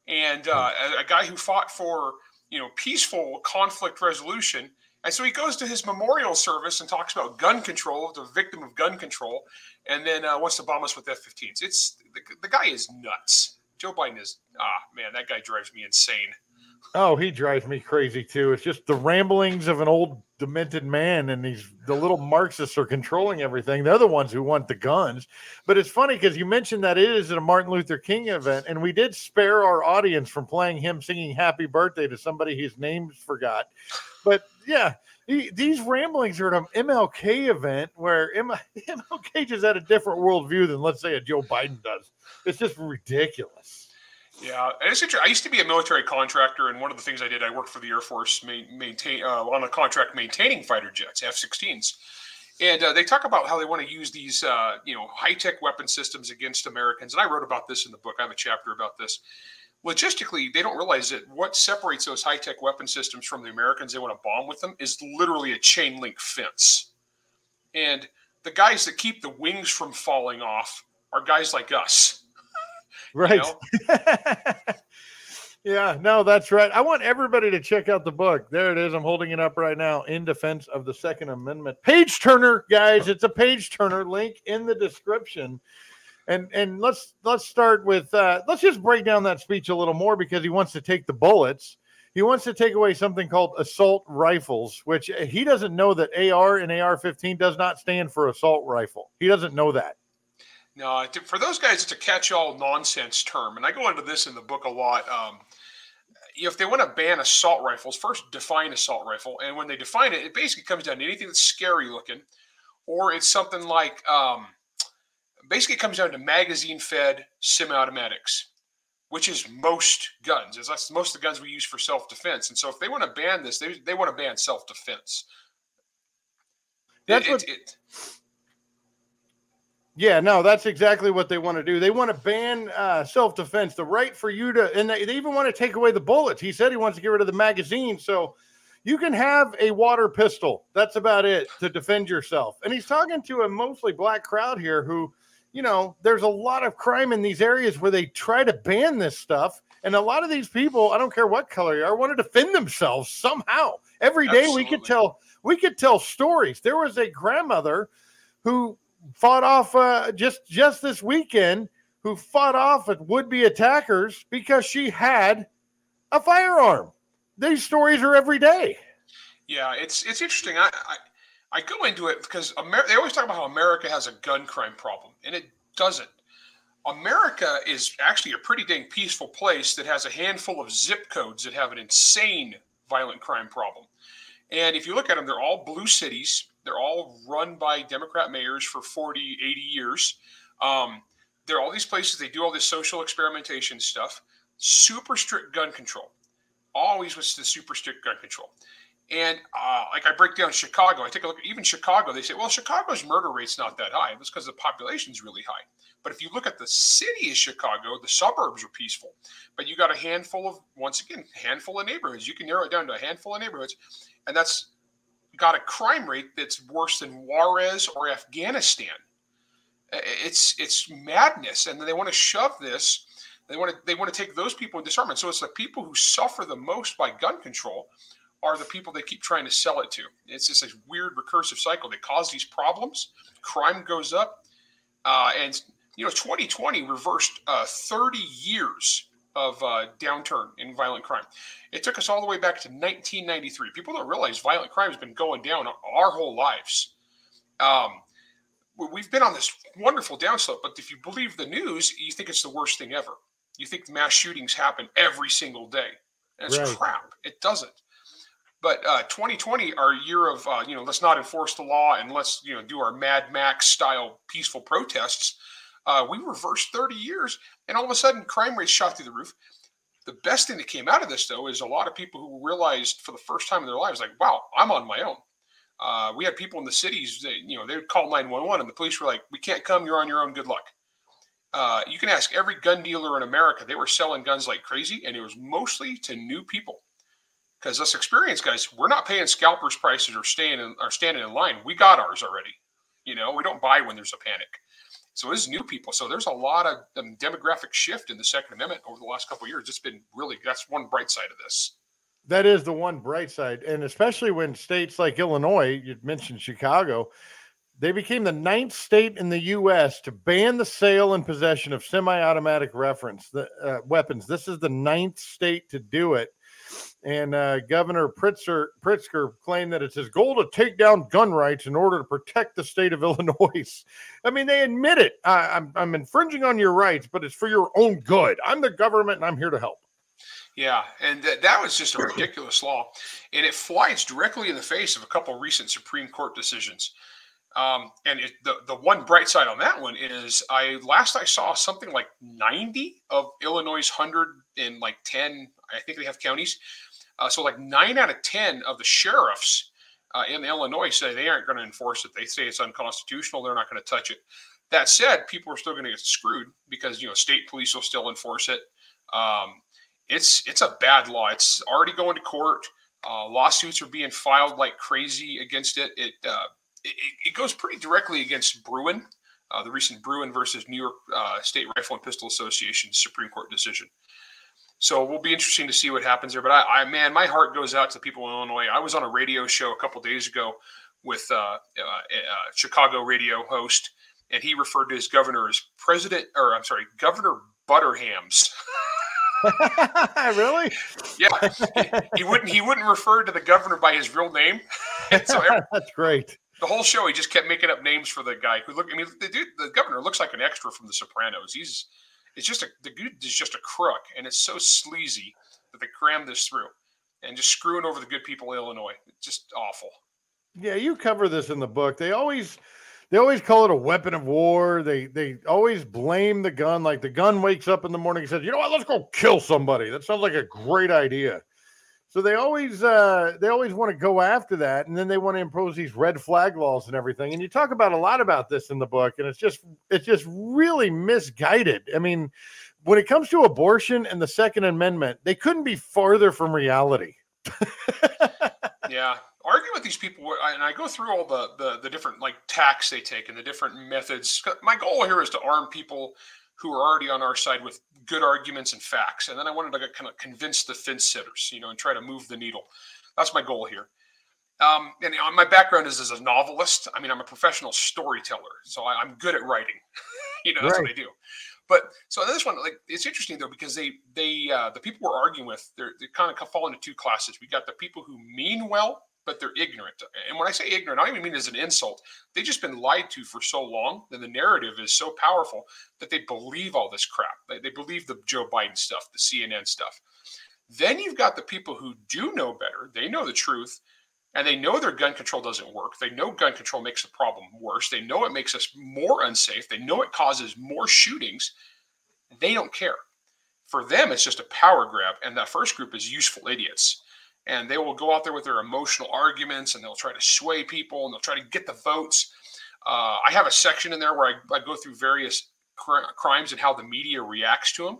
and uh, a, a guy who fought for you know peaceful conflict resolution. And so he goes to his memorial service and talks about gun control, the victim of gun control, and then uh, wants to bomb us with F-15s. It's the, the guy is nuts. Joe Biden is ah man, that guy drives me insane. Oh, he drives me crazy too. It's just the ramblings of an old demented man, and these the little Marxists are controlling everything. They're the ones who want the guns. But it's funny because you mentioned that it is at a Martin Luther King event, and we did spare our audience from playing him singing "Happy Birthday" to somebody whose name's forgot. But yeah, he, these ramblings are at an MLK event where MLK just had a different worldview than let's say a Joe Biden does. It's just ridiculous. Yeah, it's interesting. I used to be a military contractor, and one of the things I did, I worked for the Air Force, maintain uh, on a contract maintaining fighter jets, F-16s, and uh, they talk about how they want to use these, uh, you know, high-tech weapon systems against Americans. And I wrote about this in the book. I have a chapter about this. Logistically, they don't realize that what separates those high-tech weapon systems from the Americans they want to bomb with them is literally a chain link fence, and the guys that keep the wings from falling off are guys like us Right. Yeah, no, that's right. I want everybody to check out the book. There it is. I'm holding it up right now in defense of the Second Amendment. Page turner, guys. It's a page turner. Link in the description. And and let's let's start with uh, let's just break down that speech a little more because he wants to take the bullets. He wants to take away something called assault rifles, which he doesn't know that AR and AR-15 does not stand for assault rifle. He doesn't know that. No, for those guys, it's a catch-all nonsense term, and I go into this in the book a lot. Um, if they want to ban assault rifles, first define assault rifle, and when they define it, it basically comes down to anything that's scary looking, or it's something like um, basically it comes down to magazine-fed semi-automatics, which is most guns. Is that's most of the guns we use for self-defense. And so, if they want to ban this, they they want to ban self-defense. That's it, what. It, it, yeah, no, that's exactly what they want to do. They want to ban uh, self defense, the right for you to, and they, they even want to take away the bullets. He said he wants to get rid of the magazine. So you can have a water pistol. That's about it to defend yourself. And he's talking to a mostly black crowd here who, you know, there's a lot of crime in these areas where they try to ban this stuff. And a lot of these people, I don't care what color you are, want to defend themselves somehow. Every day Absolutely. we could tell we could tell stories. There was a grandmother who fought off uh, just just this weekend who fought off at would-be attackers because she had a firearm. These stories are every day. Yeah, it's it's interesting. I I, I go into it because Amer- they always talk about how America has a gun crime problem, and it doesn't. America is actually a pretty dang peaceful place that has a handful of zip codes that have an insane violent crime problem. And if you look at them, they're all blue cities. They're all run by Democrat mayors for 40, 80 years. Um, there are all these places, they do all this social experimentation stuff, super strict gun control. Always with the super strict gun control. And uh, like I break down Chicago, I take a look at even Chicago. They say, well, Chicago's murder rate's not that high. That's because the population's really high. But if you look at the city of Chicago, the suburbs are peaceful. But you got a handful of, once again, handful of neighborhoods. You can narrow it down to a handful of neighborhoods, and that's got a crime rate that's worse than Juarez or Afghanistan. It's it's madness, and they want to shove this. They want to they want to take those people in disarmament. So it's the people who suffer the most by gun control are the people they keep trying to sell it to. It's just a weird recursive cycle. They cause these problems. Crime goes up, uh, and you know, 2020 reversed uh, 30 years of uh, downturn in violent crime. It took us all the way back to 1993. People don't realize violent crime has been going down our whole lives. Um, we've been on this wonderful downslope, but if you believe the news, you think it's the worst thing ever. You think mass shootings happen every single day. It's right. crap. It doesn't. But uh, 2020, our year of uh, you know, let's not enforce the law and let's you know do our Mad Max style peaceful protests. Uh, we reversed 30 years, and all of a sudden, crime rates shot through the roof. The best thing that came out of this, though, is a lot of people who realized for the first time in their lives, like, wow, I'm on my own. Uh, we had people in the cities that, you know, they would call 911 and the police were like, we can't come. You're on your own. Good luck. Uh, you can ask every gun dealer in America. They were selling guns like crazy, and it was mostly to new people. Because us experienced guys, we're not paying scalpers prices or staying in, or standing in line. We got ours already. You know, we don't buy when there's a panic. So is new people. So there's a lot of um, demographic shift in the Second Amendment over the last couple years. It's been really that's one bright side of this. That is the one bright side, and especially when states like Illinois, you mentioned Chicago, they became the ninth state in the U.S. to ban the sale and possession of semi-automatic reference the, uh, weapons. This is the ninth state to do it, and uh, Governor Pritzker, Pritzker claimed that it's his goal to take down gun rights in order to protect the state of Illinois. I mean, they admit it. I, I'm, I'm infringing on your rights, but it's for your own good. I'm the government, and I'm here to help. Yeah, and th- that was just a ridiculous law, and it flies directly in the face of a couple of recent Supreme Court decisions. Um, and it, the the one bright side on that one is I last I saw something like 90 of Illinois' hundred and like 10, I think they have counties. Uh, so like nine out of 10 of the sheriffs uh, in Illinois say they aren't going to enforce it. They say it's unconstitutional. They're not going to touch it. That said, people are still going to get screwed because you know state police will still enforce it. Um, it's it's a bad law. It's already going to court. Uh, lawsuits are being filed like crazy against it. It uh, it, it, goes pretty directly against Bruen, uh, the recent Bruen versus New York uh, State Rifle and Pistol Association Supreme Court decision. So we'll be interesting to see what happens there. But I, I man, my heart goes out to the people in Illinois. I was on a radio show a couple days ago with uh, uh, a Chicago radio host, and he referred to his governor as President, or I'm sorry, Governor Butterhams. really? Yeah, he, he, wouldn't. He wouldn't refer to the governor by his real name. so every, that's great. The whole show, he just kept making up names for the guy who look. I mean, the dude, the governor looks like an extra from The Sopranos. He's, it's just a the dude is just a crook, and it's so sleazy that they crammed this through, and just screwing over the good people of Illinois. It's just awful. Yeah, you cover this in the book. They always they always call it a weapon of war. They they always blame the gun. Like the gun wakes up in the morning and says, "You know what? Let's go kill somebody." That sounds like a great idea. So they always uh, they always want to go after that, and then they want to impose these red flag laws and everything. And you talk about a lot about this in the book, and it's just it's just really misguided. I mean, when it comes to abortion and the Second Amendment, they couldn't be farther from reality. yeah, argue with these people, and I go through all the, the the different like tacks they take and the different methods. My goal here is to arm people who are already on our side with good arguments and facts, and then I wanted to kind of convince the fence sitters, you know, and try to move the needle. That's my goal here. Um, and you know, my background is as a novelist. I mean, I'm a professional storyteller, so I, am good at writing. you know, that's right. what I do. But so this one, like, it's interesting though because they they uh, the people we're arguing with, they're they kind of fall into two classes. We got the people who mean well but they're ignorant. And when I say ignorant, I don't even mean as an insult. They've just been lied to for so long that the narrative is so powerful that they believe all this crap. They, they believe the Joe Biden stuff, the CNN stuff. Then you've got the people who do know better. They know the truth and they know their gun control doesn't work. They know gun control makes the problem worse. They know it makes us more unsafe. They know it causes more shootings. They don't care. For them, it's just a power grab. And that first group is useful idiots and they will go out there with their emotional arguments and they'll try to sway people and they'll try to get the votes. Uh, I have a section in there where I, I go through various cr- crimes and how the media reacts to them.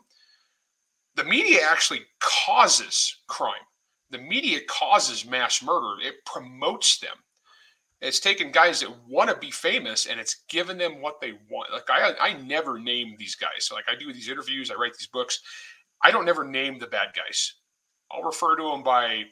The media actually causes crime. The media causes mass murder. It promotes them. It's taken guys that want to be famous and it's given them what they want. Like I, I never name these guys. So like I do these interviews, I write these books. I don't never name the bad guys. I'll refer to them by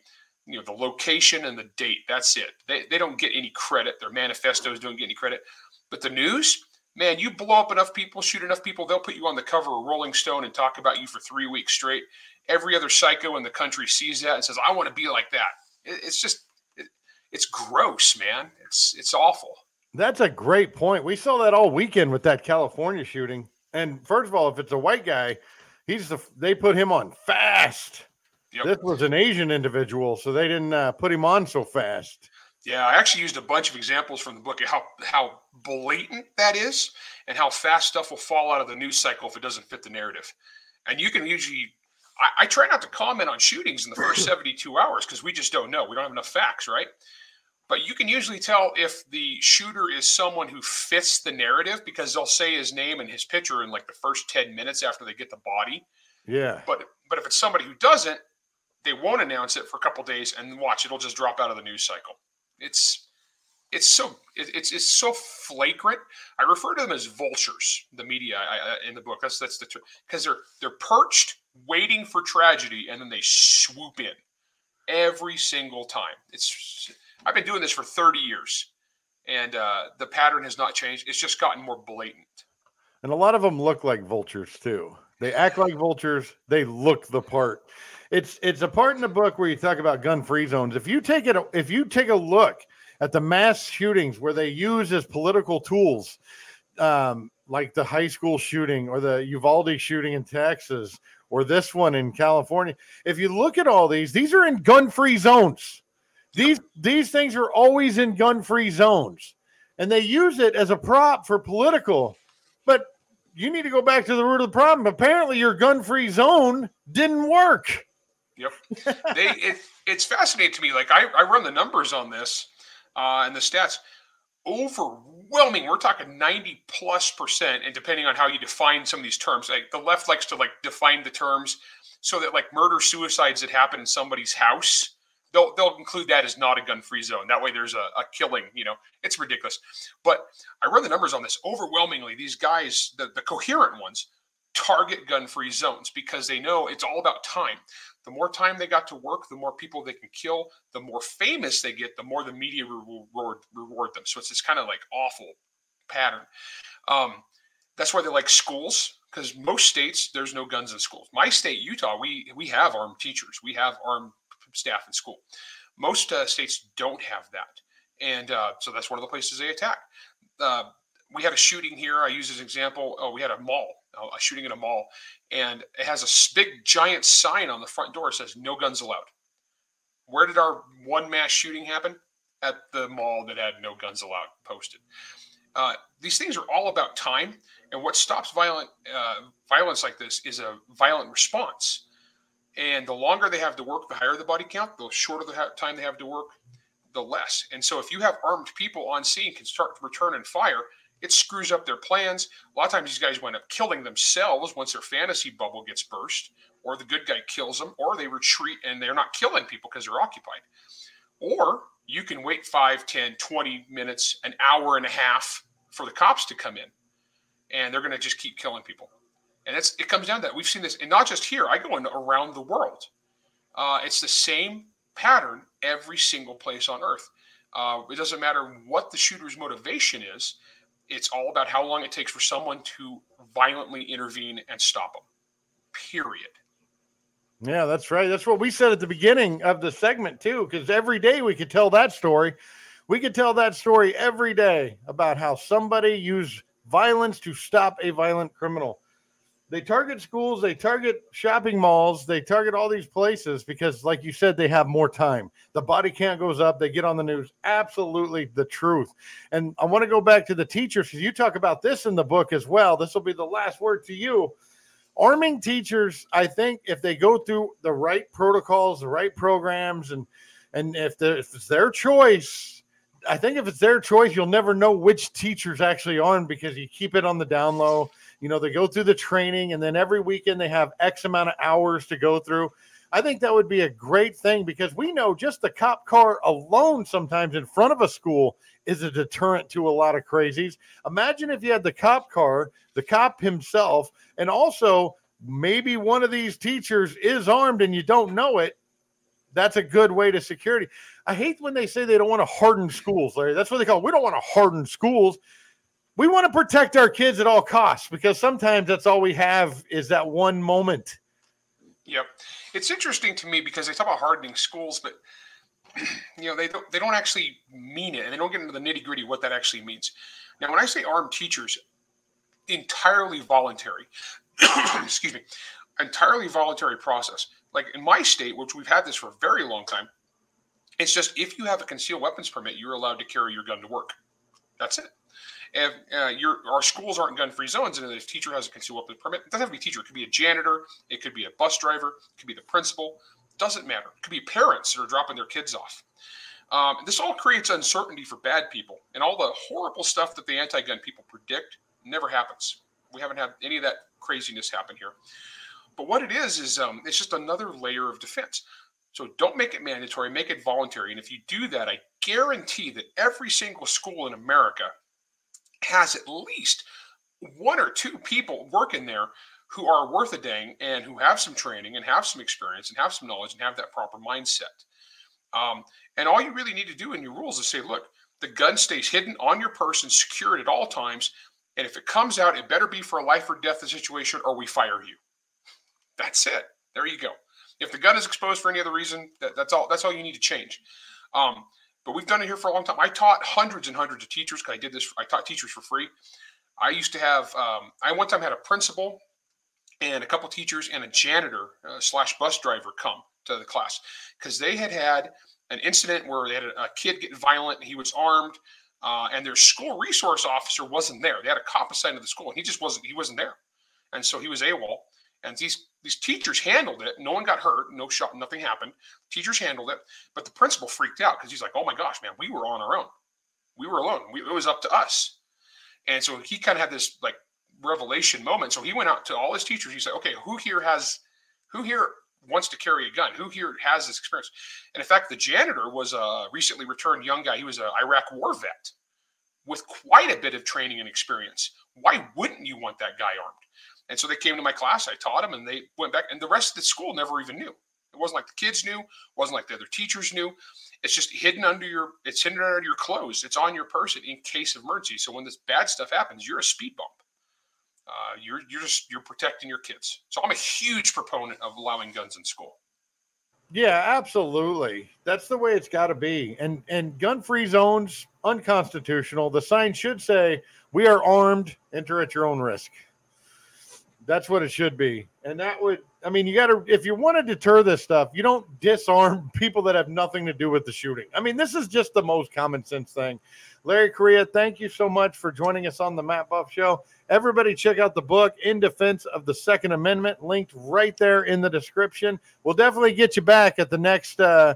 you know the location and the date. That's it. They, they don't get any credit. Their manifestos don't get any credit. But the news, man, you blow up enough people, shoot enough people, they'll put you on the cover of Rolling Stone and talk about you for three weeks straight. Every other psycho in the country sees that and says, "I want to be like that." It, it's just, it, it's gross, man. It's it's awful. That's a great point. We saw that all weekend with that California shooting. And first of all, if it's a white guy, he's the they put him on fast. Yep. This was an Asian individual, so they didn't uh, put him on so fast. Yeah, I actually used a bunch of examples from the book how how blatant that is, and how fast stuff will fall out of the news cycle if it doesn't fit the narrative. And you can usually, I, I try not to comment on shootings in the first seventy two hours because we just don't know. We don't have enough facts, right? But you can usually tell if the shooter is someone who fits the narrative because they'll say his name and his picture in like the first ten minutes after they get the body. Yeah. But but if it's somebody who doesn't, they won't announce it for a couple days, and watch it'll just drop out of the news cycle. It's it's so it's it's so flagrant. I refer to them as vultures. The media I, I, in the book. That's that's the truth because they're they're perched, waiting for tragedy, and then they swoop in every single time. It's I've been doing this for 30 years, and uh, the pattern has not changed. It's just gotten more blatant. And a lot of them look like vultures too. They act like vultures. They look the part. It's it's a part in the book where you talk about gun-free zones. If you take it, if you take a look at the mass shootings where they use as political tools, um, like the high school shooting or the Uvalde shooting in Texas or this one in California. If you look at all these, these are in gun-free zones. These these things are always in gun-free zones, and they use it as a prop for political. But you need to go back to the root of the problem. Apparently, your gun-free zone didn't work. Yep. they it, it's fascinating to me. Like I, I run the numbers on this uh, and the stats. Overwhelming. We're talking 90 plus percent, and depending on how you define some of these terms, like the left likes to like define the terms so that like murder suicides that happen in somebody's house they'll they'll include that as not a gun free zone. That way, there's a, a, killing. You know, it's ridiculous. But I run the numbers on this. Overwhelmingly, these guys, the, the coherent ones, target gun free zones because they know it's all about time. The more time they got to work, the more people they can kill, the more famous they get, the more the media reward reward them. So it's this kind of like awful pattern. Um, that's why they like schools because most states there's no guns in schools. My state, Utah, we we have armed teachers, we have armed staff in school. Most uh, states don't have that, and uh, so that's one of the places they attack. Uh, we had a shooting here. I use as an example. Oh, we had a mall, a shooting in a mall, and it has a big giant sign on the front door that says "No guns allowed." Where did our one mass shooting happen? At the mall that had "No guns allowed" posted. Uh, these things are all about time, and what stops violent uh, violence like this is a violent response. And the longer they have to work, the higher the body count. The shorter the time they have to work, the less. And so if you have armed people on scene can start to return and fire, it screws up their plans. A lot of times these guys wind up killing themselves once their fantasy bubble gets burst, or the good guy kills them, or they retreat and they're not killing people because they're occupied. Or you can wait 5, 10, 20 minutes, an hour and a half for the cops to come in. And they're going to just keep killing people. And it's it comes down to that. We've seen this, and not just here. I go in around the world. Uh, it's the same pattern every single place on Earth. Uh, it doesn't matter what the shooter's motivation is. It's all about how long it takes for someone to violently intervene and stop them. Period. Yeah, that's right. That's what we said at the beginning of the segment too. Because every day we could tell that story. We could tell that story every day about how somebody used violence to stop a violent criminal they target schools, they target shopping malls, they target all these places because, like you said, they have more time. The body count goes up, they get on the news. Absolutely the truth. And I want to go back to the teachers because you talk about this in the book as well. This will be the last word to you. Arming teachers, I think, if they go through the right protocols, the right programs, and and if, if it's their choice, I think if it's their choice, you'll never know which teacher's actually on because you keep it on the down low you know, they go through the training and then every weekend they have X amount of hours to go through. I think that would be a great thing because we know just the cop car alone sometimes in front of a school is a deterrent to a lot of crazies. Imagine if you had the cop car, the cop himself, and also maybe one of these teachers is armed and you don't know it. That's a good way to security. I hate when they say they don't want to harden schools, Larry. That's what they call it. We don't want to harden schools we want to protect our kids at all costs because sometimes that's all we have is that one moment. Yep, it's interesting to me because they talk about hardening schools, but you know they don't they don't actually mean it, and they don't get into the nitty gritty what that actually means. Now, when I say armed teachers, entirely voluntary. excuse me, entirely voluntary process. Like in my state, which we've had this for a very long time, it's just if you have a concealed weapons permit, you're allowed to carry your gun to work. That's it if uh, your our schools aren't gun-free zones, and if a teacher has a concealed weapons permit, it doesn't have to be a teacher. It could be a janitor, it could be a bus driver, it could be the principal. It Doesn't matter. It could be parents that are dropping their kids off. Um, this all creates uncertainty for bad people, and all the horrible stuff that the anti-gun people predict never happens. We haven't had any of that craziness happen here. But what it is is um, it's just another layer of defense. So don't make it mandatory, make it voluntary. And if you do that, I guarantee that every single school in America has at least one or two people working there who are worth a dang and who have some training and have some experience and have some knowledge and have that proper mindset. Um, and all you really need to do in your rules is say, look, the gun stays hidden on your person, secured at all times. And if it comes out, it better be for a life or death situation or we fire you. That's it. There you go. If the gun is exposed for any other reason, that, that's all. That's all you need to change. Um, but we've done it here for a long time. I taught hundreds and hundreds of teachers because I did this. I taught teachers for free. I used to have. Um, I one time had a principal and a couple teachers and a janitor uh, slash bus driver come to the class because they had had an incident where they had a, a kid get violent and he was armed uh, and their school resource officer wasn't there. They had a cop assigned to the school and he just wasn't. He wasn't there, and so he was AWOL. And these these teachers handled it. No one got hurt. No shot. Nothing happened. Teachers handled it, but the principal freaked out because he's like, "Oh my gosh, man, we were on our own. We were alone. We, it was up to us." And so he kind of had this like revelation moment. So he went out to all his teachers. He said, "Okay, who here has, who here wants to carry a gun? Who here has this experience?" And in fact, the janitor was a recently returned young guy. He was an Iraq war vet with quite a bit of training and experience. Why wouldn't you want that guy armed? And so they came to my class. I taught them, and they went back. And the rest of the school never even knew. It wasn't like the kids knew. It wasn't like the other teachers knew. It's just hidden under your. It's hidden under your clothes. It's on your person in case of emergency. So when this bad stuff happens, you're a speed bump. Uh, you're you're just you're protecting your kids. So I'm a huge proponent of allowing guns in school. Yeah, absolutely. That's the way it's got to be. And and gun-free zones unconstitutional. The sign should say, "We are armed. Enter at your own risk." That's what it should be. And that would, I mean, you got to, if you want to deter this stuff, you don't disarm people that have nothing to do with the shooting. I mean, this is just the most common sense thing. Larry Correia, thank you so much for joining us on the Matt Buff Show. Everybody, check out the book, In Defense of the Second Amendment, linked right there in the description. We'll definitely get you back at the next uh,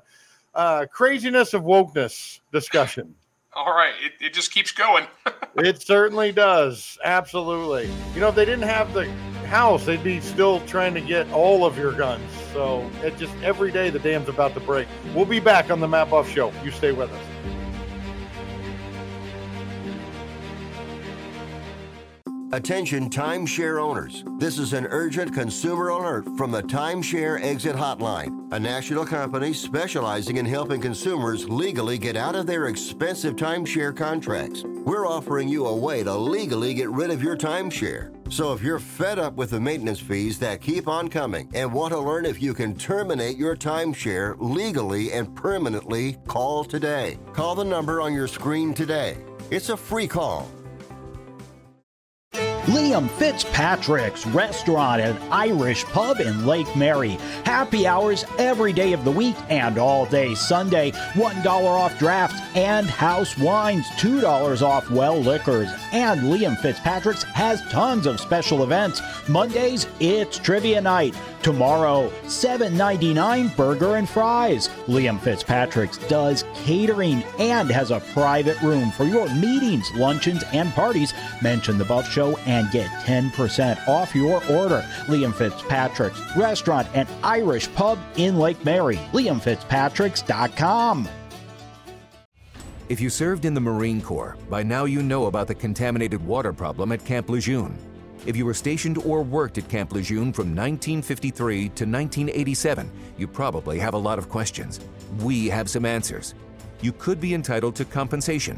uh, craziness of wokeness discussion. All right, it, it just keeps going. it certainly does. Absolutely. You know, if they didn't have the house, they'd be still trying to get all of your guns. So it just every day the dam's about to break. We'll be back on the Matt Buff Show. You stay with us. Attention timeshare owners. This is an urgent consumer alert from the Timeshare Exit Hotline, a national company specializing in helping consumers legally get out of their expensive timeshare contracts. We're offering you a way to legally get rid of your timeshare. So if you're fed up with the maintenance fees that keep on coming and want to learn if you can terminate your timeshare legally and permanently, call today. Call the number on your screen today. It's a free call. Liam Fitzpatrick's Restaurant and Irish Pub in Lake Mary. Happy hours every day of the week and all day Sunday. $1 off drafts and house wines, $2 off well liquors. And Liam Fitzpatrick's has tons of special events. Mondays, it's trivia night. Tomorrow, $7.99 burger and fries. Liam Fitzpatrick's does catering and has a private room for your meetings, luncheons, and parties. Mention the Buff Show and get 10% off your order. Liam Fitzpatrick's Restaurant and Irish Pub in Lake Mary. LiamFitzpatrick's.com. If you served in the Marine Corps, by now you know about the contaminated water problem at Camp Lejeune. If you were stationed or worked at Camp Lejeune from 1953 to 1987, you probably have a lot of questions. We have some answers. You could be entitled to compensation.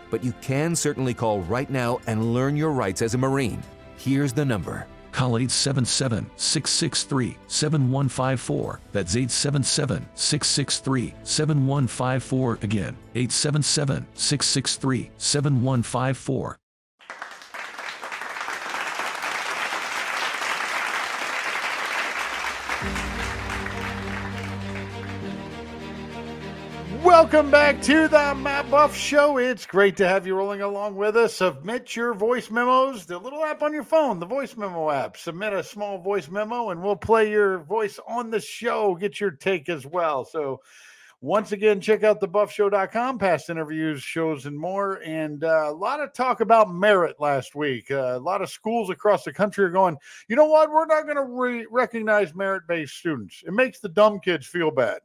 but you can certainly call right now and learn your rights as a Marine. Here's the number. Call 877 663 7154. That's 877 663 7154. Again, 877 663 7154. Welcome back to the Matt Buff Show. It's great to have you rolling along with us. Submit your voice memos, the little app on your phone, the voice memo app. Submit a small voice memo, and we'll play your voice on the show. Get your take as well. So, once again, check out thebuffshow.com, past interviews, shows, and more. And uh, a lot of talk about merit last week. Uh, a lot of schools across the country are going, you know what? We're not going to re- recognize merit based students. It makes the dumb kids feel bad.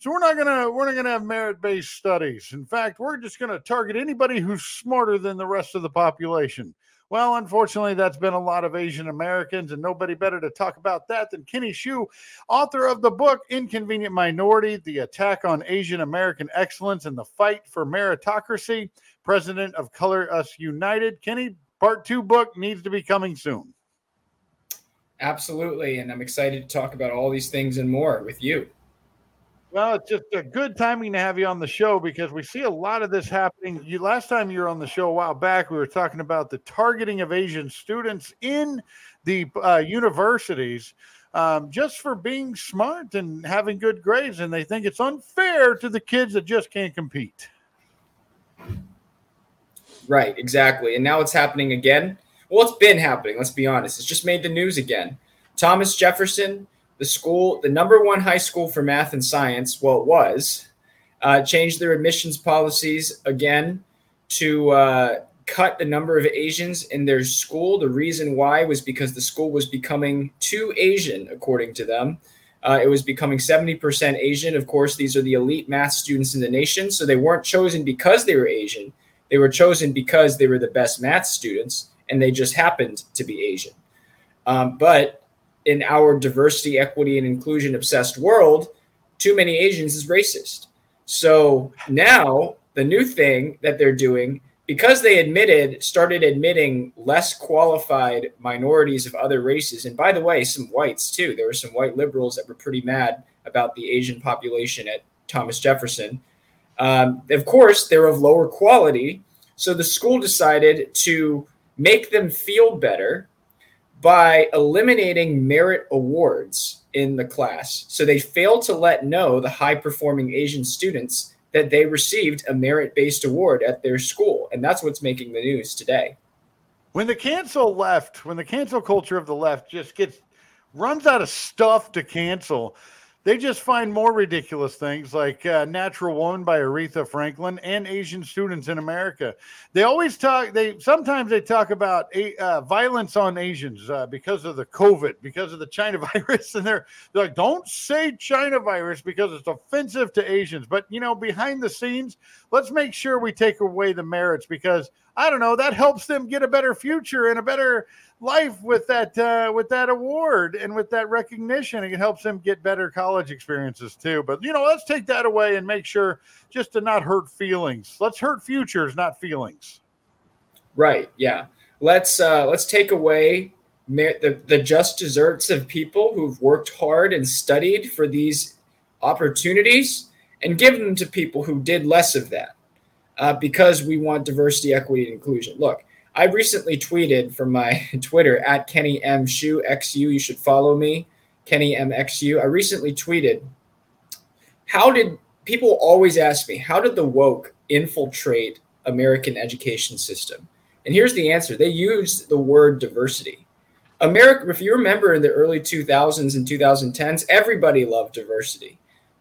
So we're not gonna we're not gonna have merit based studies. In fact, we're just gonna target anybody who's smarter than the rest of the population. Well, unfortunately, that's been a lot of Asian Americans, and nobody better to talk about that than Kenny Xu, author of the book Inconvenient Minority The Attack on Asian American Excellence and the Fight for Meritocracy, president of Color Us United. Kenny, part two book needs to be coming soon. Absolutely. And I'm excited to talk about all these things and more with you. Well, it's just a good timing to have you on the show because we see a lot of this happening. You last time you were on the show a while back, we were talking about the targeting of Asian students in the uh, universities um, just for being smart and having good grades, and they think it's unfair to the kids that just can't compete. Right, exactly. And now it's happening again. Well, it's been happening. Let's be honest. It's just made the news again. Thomas Jefferson the school, the number one high school for math and science, well, it was, uh, changed their admissions policies again to uh, cut the number of Asians in their school. The reason why was because the school was becoming too Asian, according to them. Uh, it was becoming 70% Asian. Of course, these are the elite math students in the nation. So they weren't chosen because they were Asian. They were chosen because they were the best math students and they just happened to be Asian. Um, but in our diversity, equity, and inclusion obsessed world, too many Asians is racist. So now the new thing that they're doing, because they admitted, started admitting less qualified minorities of other races, and by the way, some whites too. There were some white liberals that were pretty mad about the Asian population at Thomas Jefferson. Um, of course, they're of lower quality. So the school decided to make them feel better by eliminating merit awards in the class. So they failed to let know the high performing Asian students that they received a merit based award at their school. And that's what's making the news today. When the cancel left, when the cancel culture of the left just gets runs out of stuff to cancel, they just find more ridiculous things like uh, Natural Woman by Aretha Franklin and Asian students in America. They always talk, they sometimes they talk about uh, violence on Asians uh, because of the COVID, because of the China virus. And they're, they're like, don't say China virus because it's offensive to Asians. But, you know, behind the scenes, let's make sure we take away the merits because I don't know, that helps them get a better future and a better life with that uh, with that award and with that recognition. It helps them get better college experiences too. But you know, let's take that away and make sure just to not hurt feelings. Let's hurt futures, not feelings. Right. Yeah. Let's uh, let's take away the the just desserts of people who've worked hard and studied for these opportunities and give them to people who did less of that. Uh, because we want diversity, equity, and inclusion. Look, I recently tweeted from my Twitter at Kenny M Xu XU. You should follow me, Kenny M XU. I recently tweeted, how did people always ask me, how did the woke infiltrate American education system? And here's the answer. They used the word diversity. America, if you remember in the early 2000s and 2010s, everybody loved diversity.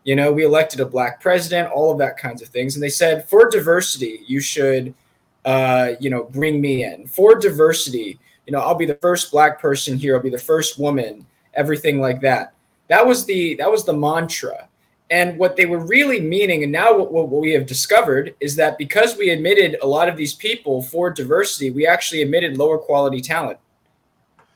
You know, we elected a black president, all of that kinds of things. And they said, for diversity, you should – uh, you know, bring me in for diversity. You know, I'll be the first black person here. I'll be the first woman. Everything like that. That was the that was the mantra. And what they were really meaning, and now what, what we have discovered is that because we admitted a lot of these people for diversity, we actually admitted lower quality talent.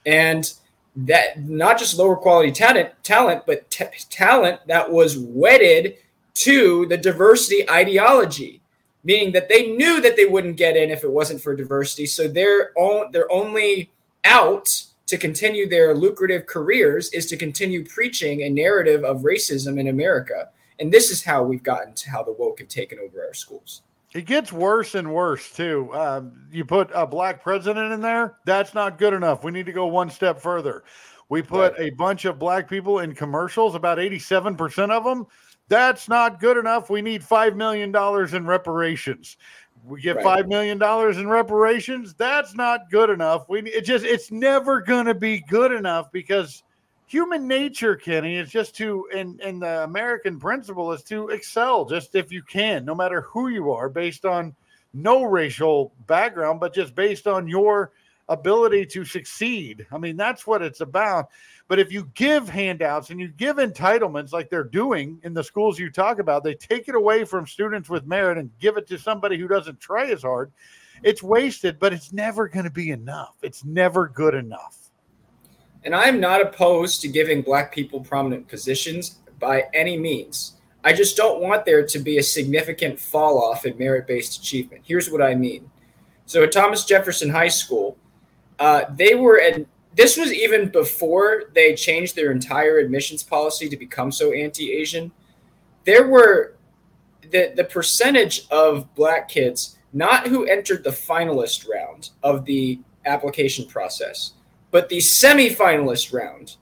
And that not just lower quality talent, talent, but t- talent that was wedded to the diversity ideology meaning that they knew that they wouldn't get in if it wasn't for diversity. So their own their only out to continue their lucrative careers is to continue preaching a narrative of racism in America. And this is how we've gotten to how the woke have taken over our schools. It gets worse and worse too. Um, you put a black president in there, that's not good enough. We need to go one step further. We put right. a bunch of black people in commercials, about 87% of them That's not good enough. We need $5 million in reparations. We get Right. $5 million in reparations. That's not good enough. We it just it's never going to be good enough because human nature, Kenny, is just to and the American principle is to excel just if you can, no matter who you are, based on no racial background, but just based on your ability to succeed. I mean, that's what it's about. But if you give handouts and you give entitlements like they're doing in the schools you talk about, they take it away from students with merit and give it to somebody who doesn't try as hard. It's wasted, but it's never going to be enough. It's never good enough. And I'm not opposed to giving black people prominent positions by any means. I just don't want there to be a significant fall off in merit based achievement. Here's what I mean. So at Thomas Jefferson High School, uh, they were at this was even before they changed their entire admissions policy to become so anti-Asian. There were the the percentage of black kids not who entered the finalist round of the application process, but the semi-finalist round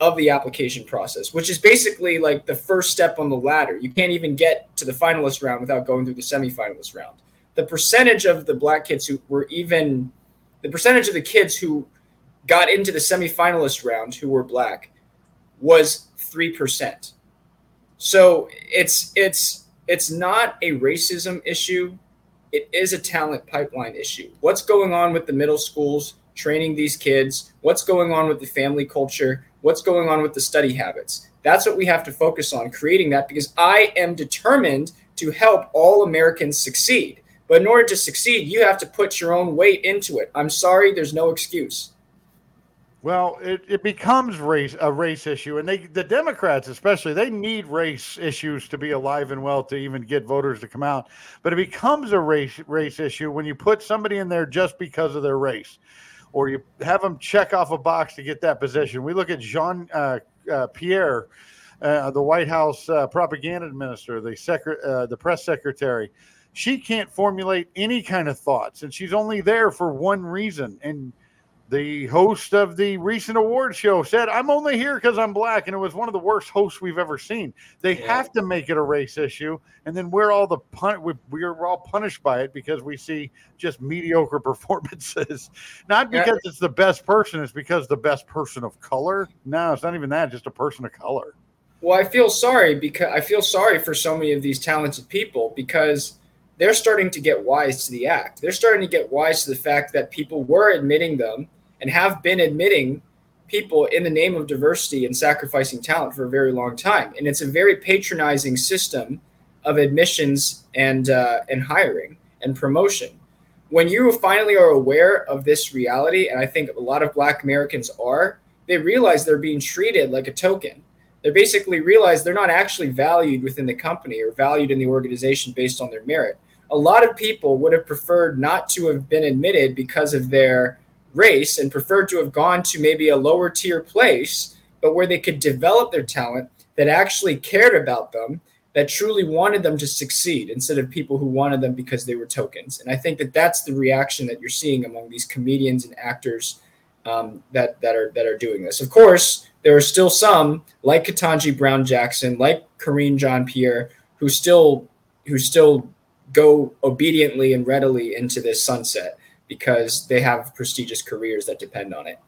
of the application process, which is basically like the first step on the ladder. You can't even get to the finalist round without going through the semi-finalist round. The percentage of the black kids who were even the percentage of the kids who got into the semifinalist round who were black was 3%. So it's it's it's not a racism issue. It is a talent pipeline issue. What's going on with the middle schools training these kids? What's going on with the family culture? What's going on with the study habits? That's what we have to focus on creating that because I am determined to help all Americans succeed. But in order to succeed, you have to put your own weight into it. I'm sorry, there's no excuse. Well, it, it becomes race a race issue, and they the Democrats especially they need race issues to be alive and well to even get voters to come out. But it becomes a race race issue when you put somebody in there just because of their race, or you have them check off a box to get that position. We look at Jean uh, uh, Pierre, uh, the White House uh, propaganda minister, the secret, uh, the press secretary. She can't formulate any kind of thoughts, and she's only there for one reason. And the host of the recent award show said, I'm only here because I'm black. And it was one of the worst hosts we've ever seen. They have to make it a race issue. And then we're all the pun- we, we're all punished by it because we see just mediocre performances. Not Yeah. because it's the best person, it's because the best person of color. No, it's not even that, just a person of color. Well, I feel sorry because I feel sorry for so many of these talented people because they're starting to get wise to the act. They're starting to get wise to the fact that people were admitting them and have been admitting people in the name of diversity and sacrificing talent for a very long time. And it's a very patronizing system of admissions and uh, and hiring and promotion. When you finally are aware of this reality, and I think a lot of Black Americans are, they realize they're being treated like a token they basically realize they're not actually valued within the company or valued in the organization based on their merit. A lot of people would have preferred not to have been admitted because of their race and preferred to have gone to maybe a lower tier place, but where they could develop their talent that actually cared about them, that truly wanted them to succeed instead of people who wanted them because they were tokens. And I think that that's the reaction that you're seeing among these comedians and actors um, that that are that are doing this. Of course, there are still some like Ketanji Brown Jackson, like Karine Jean Pierre, who still who still go obediently and readily into this sunset because they have prestigious careers that depend on it.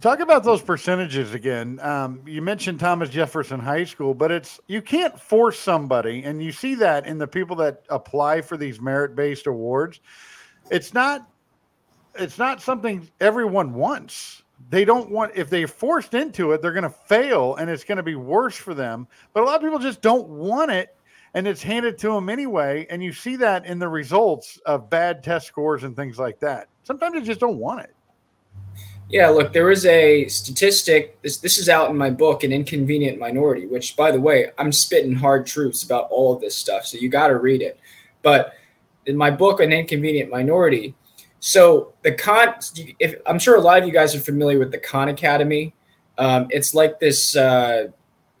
Talk about those percentages again. Um, you mentioned Thomas Jefferson High School, but it's you can't force somebody, and you see that in the people that apply for these merit-based awards. It's not it's not something everyone wants. They don't want if they're forced into it, they're going to fail, and it's going to be worse for them. But a lot of people just don't want it, and it's handed to them anyway. And you see that in the results of bad test scores and things like that. Sometimes they just don't want it. Yeah, look, there is a statistic. This this is out in my book, An Inconvenient Minority, which, by the way, I'm spitting hard truths about all of this stuff, so you got to read it. But in my book, An Inconvenient Minority, so the con, if I'm sure a lot of you guys are familiar with the Khan Academy. Um, it's like this. Uh,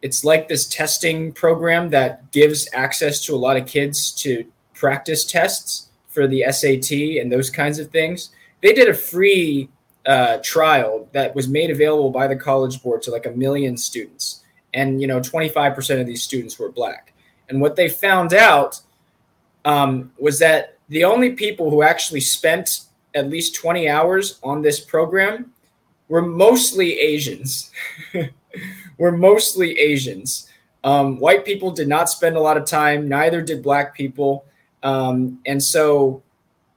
it's like this testing program that gives access to a lot of kids to practice tests for the SAT and those kinds of things. They did a free uh, trial that was made available by the College Board to like a million students. and you know 25% of these students were black. And what they found out um, was that the only people who actually spent at least 20 hours on this program were mostly Asians. were mostly Asians. Um, white people did not spend a lot of time, neither did black people. Um, and so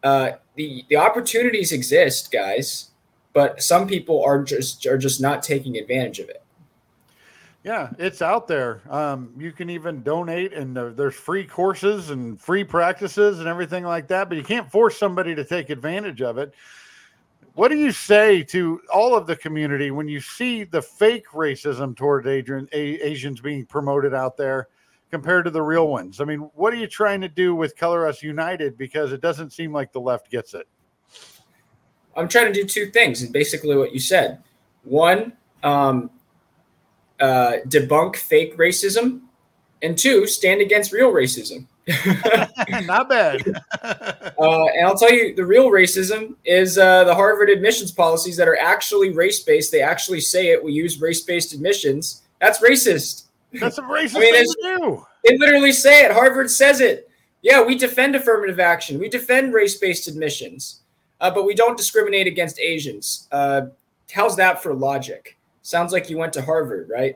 uh, the, the opportunities exist, guys, but some people are just are just not taking advantage of it. Yeah, it's out there. Um, you can even donate, and there's free courses and free practices and everything like that. But you can't force somebody to take advantage of it. What do you say to all of the community when you see the fake racism toward Adrian, Asians being promoted out there compared to the real ones? I mean, what are you trying to do with Color Us United? Because it doesn't seem like the left gets it. I'm trying to do two things, and basically what you said. One, um, uh, debunk fake racism, and two, stand against real racism. Not bad. uh, and I'll tell you, the real racism is uh, the Harvard admissions policies that are actually race based. They actually say it. We use race based admissions. That's racist. That's a racist I mean, thing to do. They literally say it. Harvard says it. Yeah, we defend affirmative action. We defend race based admissions, uh, but we don't discriminate against Asians. Uh, how's that for logic? Sounds like you went to Harvard, right?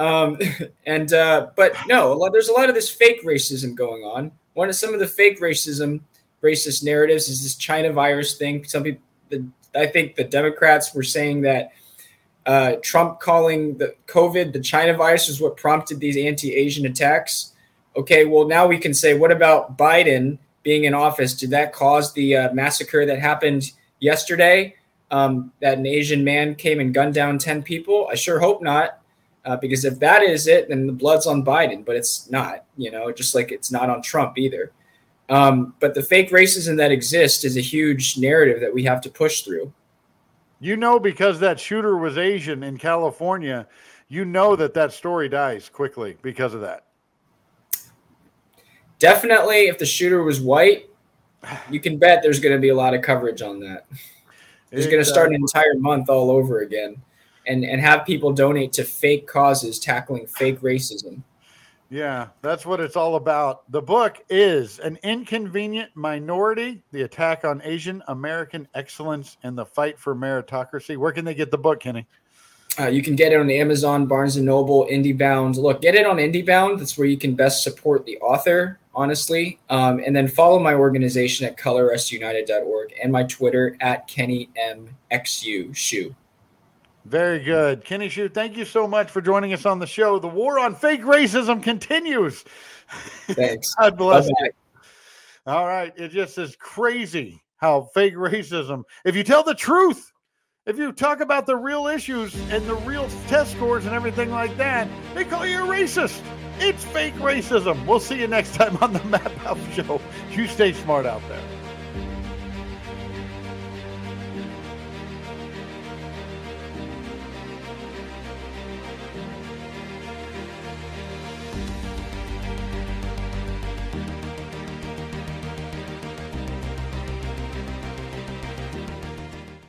Um, and uh, but no, a lot, there's a lot of this fake racism going on. One of some of the fake racism, racist narratives is this China virus thing. Some people, the, I think the Democrats were saying that uh, Trump calling the COVID the China virus is what prompted these anti-Asian attacks. Okay, well now we can say, what about Biden being in office? Did that cause the uh, massacre that happened yesterday? um, that an Asian man came and gunned down 10 people? I sure hope not. Uh, because if that is it, then the blood's on Biden, but it's not, you know, just like it's not on Trump either. Um, but the fake racism that exists is a huge narrative that we have to push through. You know, because that shooter was Asian in California, you know that that story dies quickly because of that. Definitely, if the shooter was white, you can bet there's going to be a lot of coverage on that. He's going to start an entire month all over again, and and have people donate to fake causes tackling fake racism. Yeah, that's what it's all about. The book is An Inconvenient Minority The Attack on Asian American Excellence and the Fight for Meritocracy. Where can they get the book, Kenny? Uh, you can get it on Amazon, Barnes and Noble, IndieBound. Look, get it on IndieBound. That's where you can best support the author, honestly. Um, and then follow my organization at colorusunited.org and my Twitter at Kenny M X U Shoe. Very good. Kenny Xu, thank you so much for joining us on the show. The war on fake racism continues. Thanks. God bless Bye-bye. you. All right. It just is crazy how fake racism, if you tell the truth, if you talk about the real issues and the real test scores and everything like that, they call you a racist. It's fake racism. We'll see you next time on the Matt Buff Show. You stay smart out there.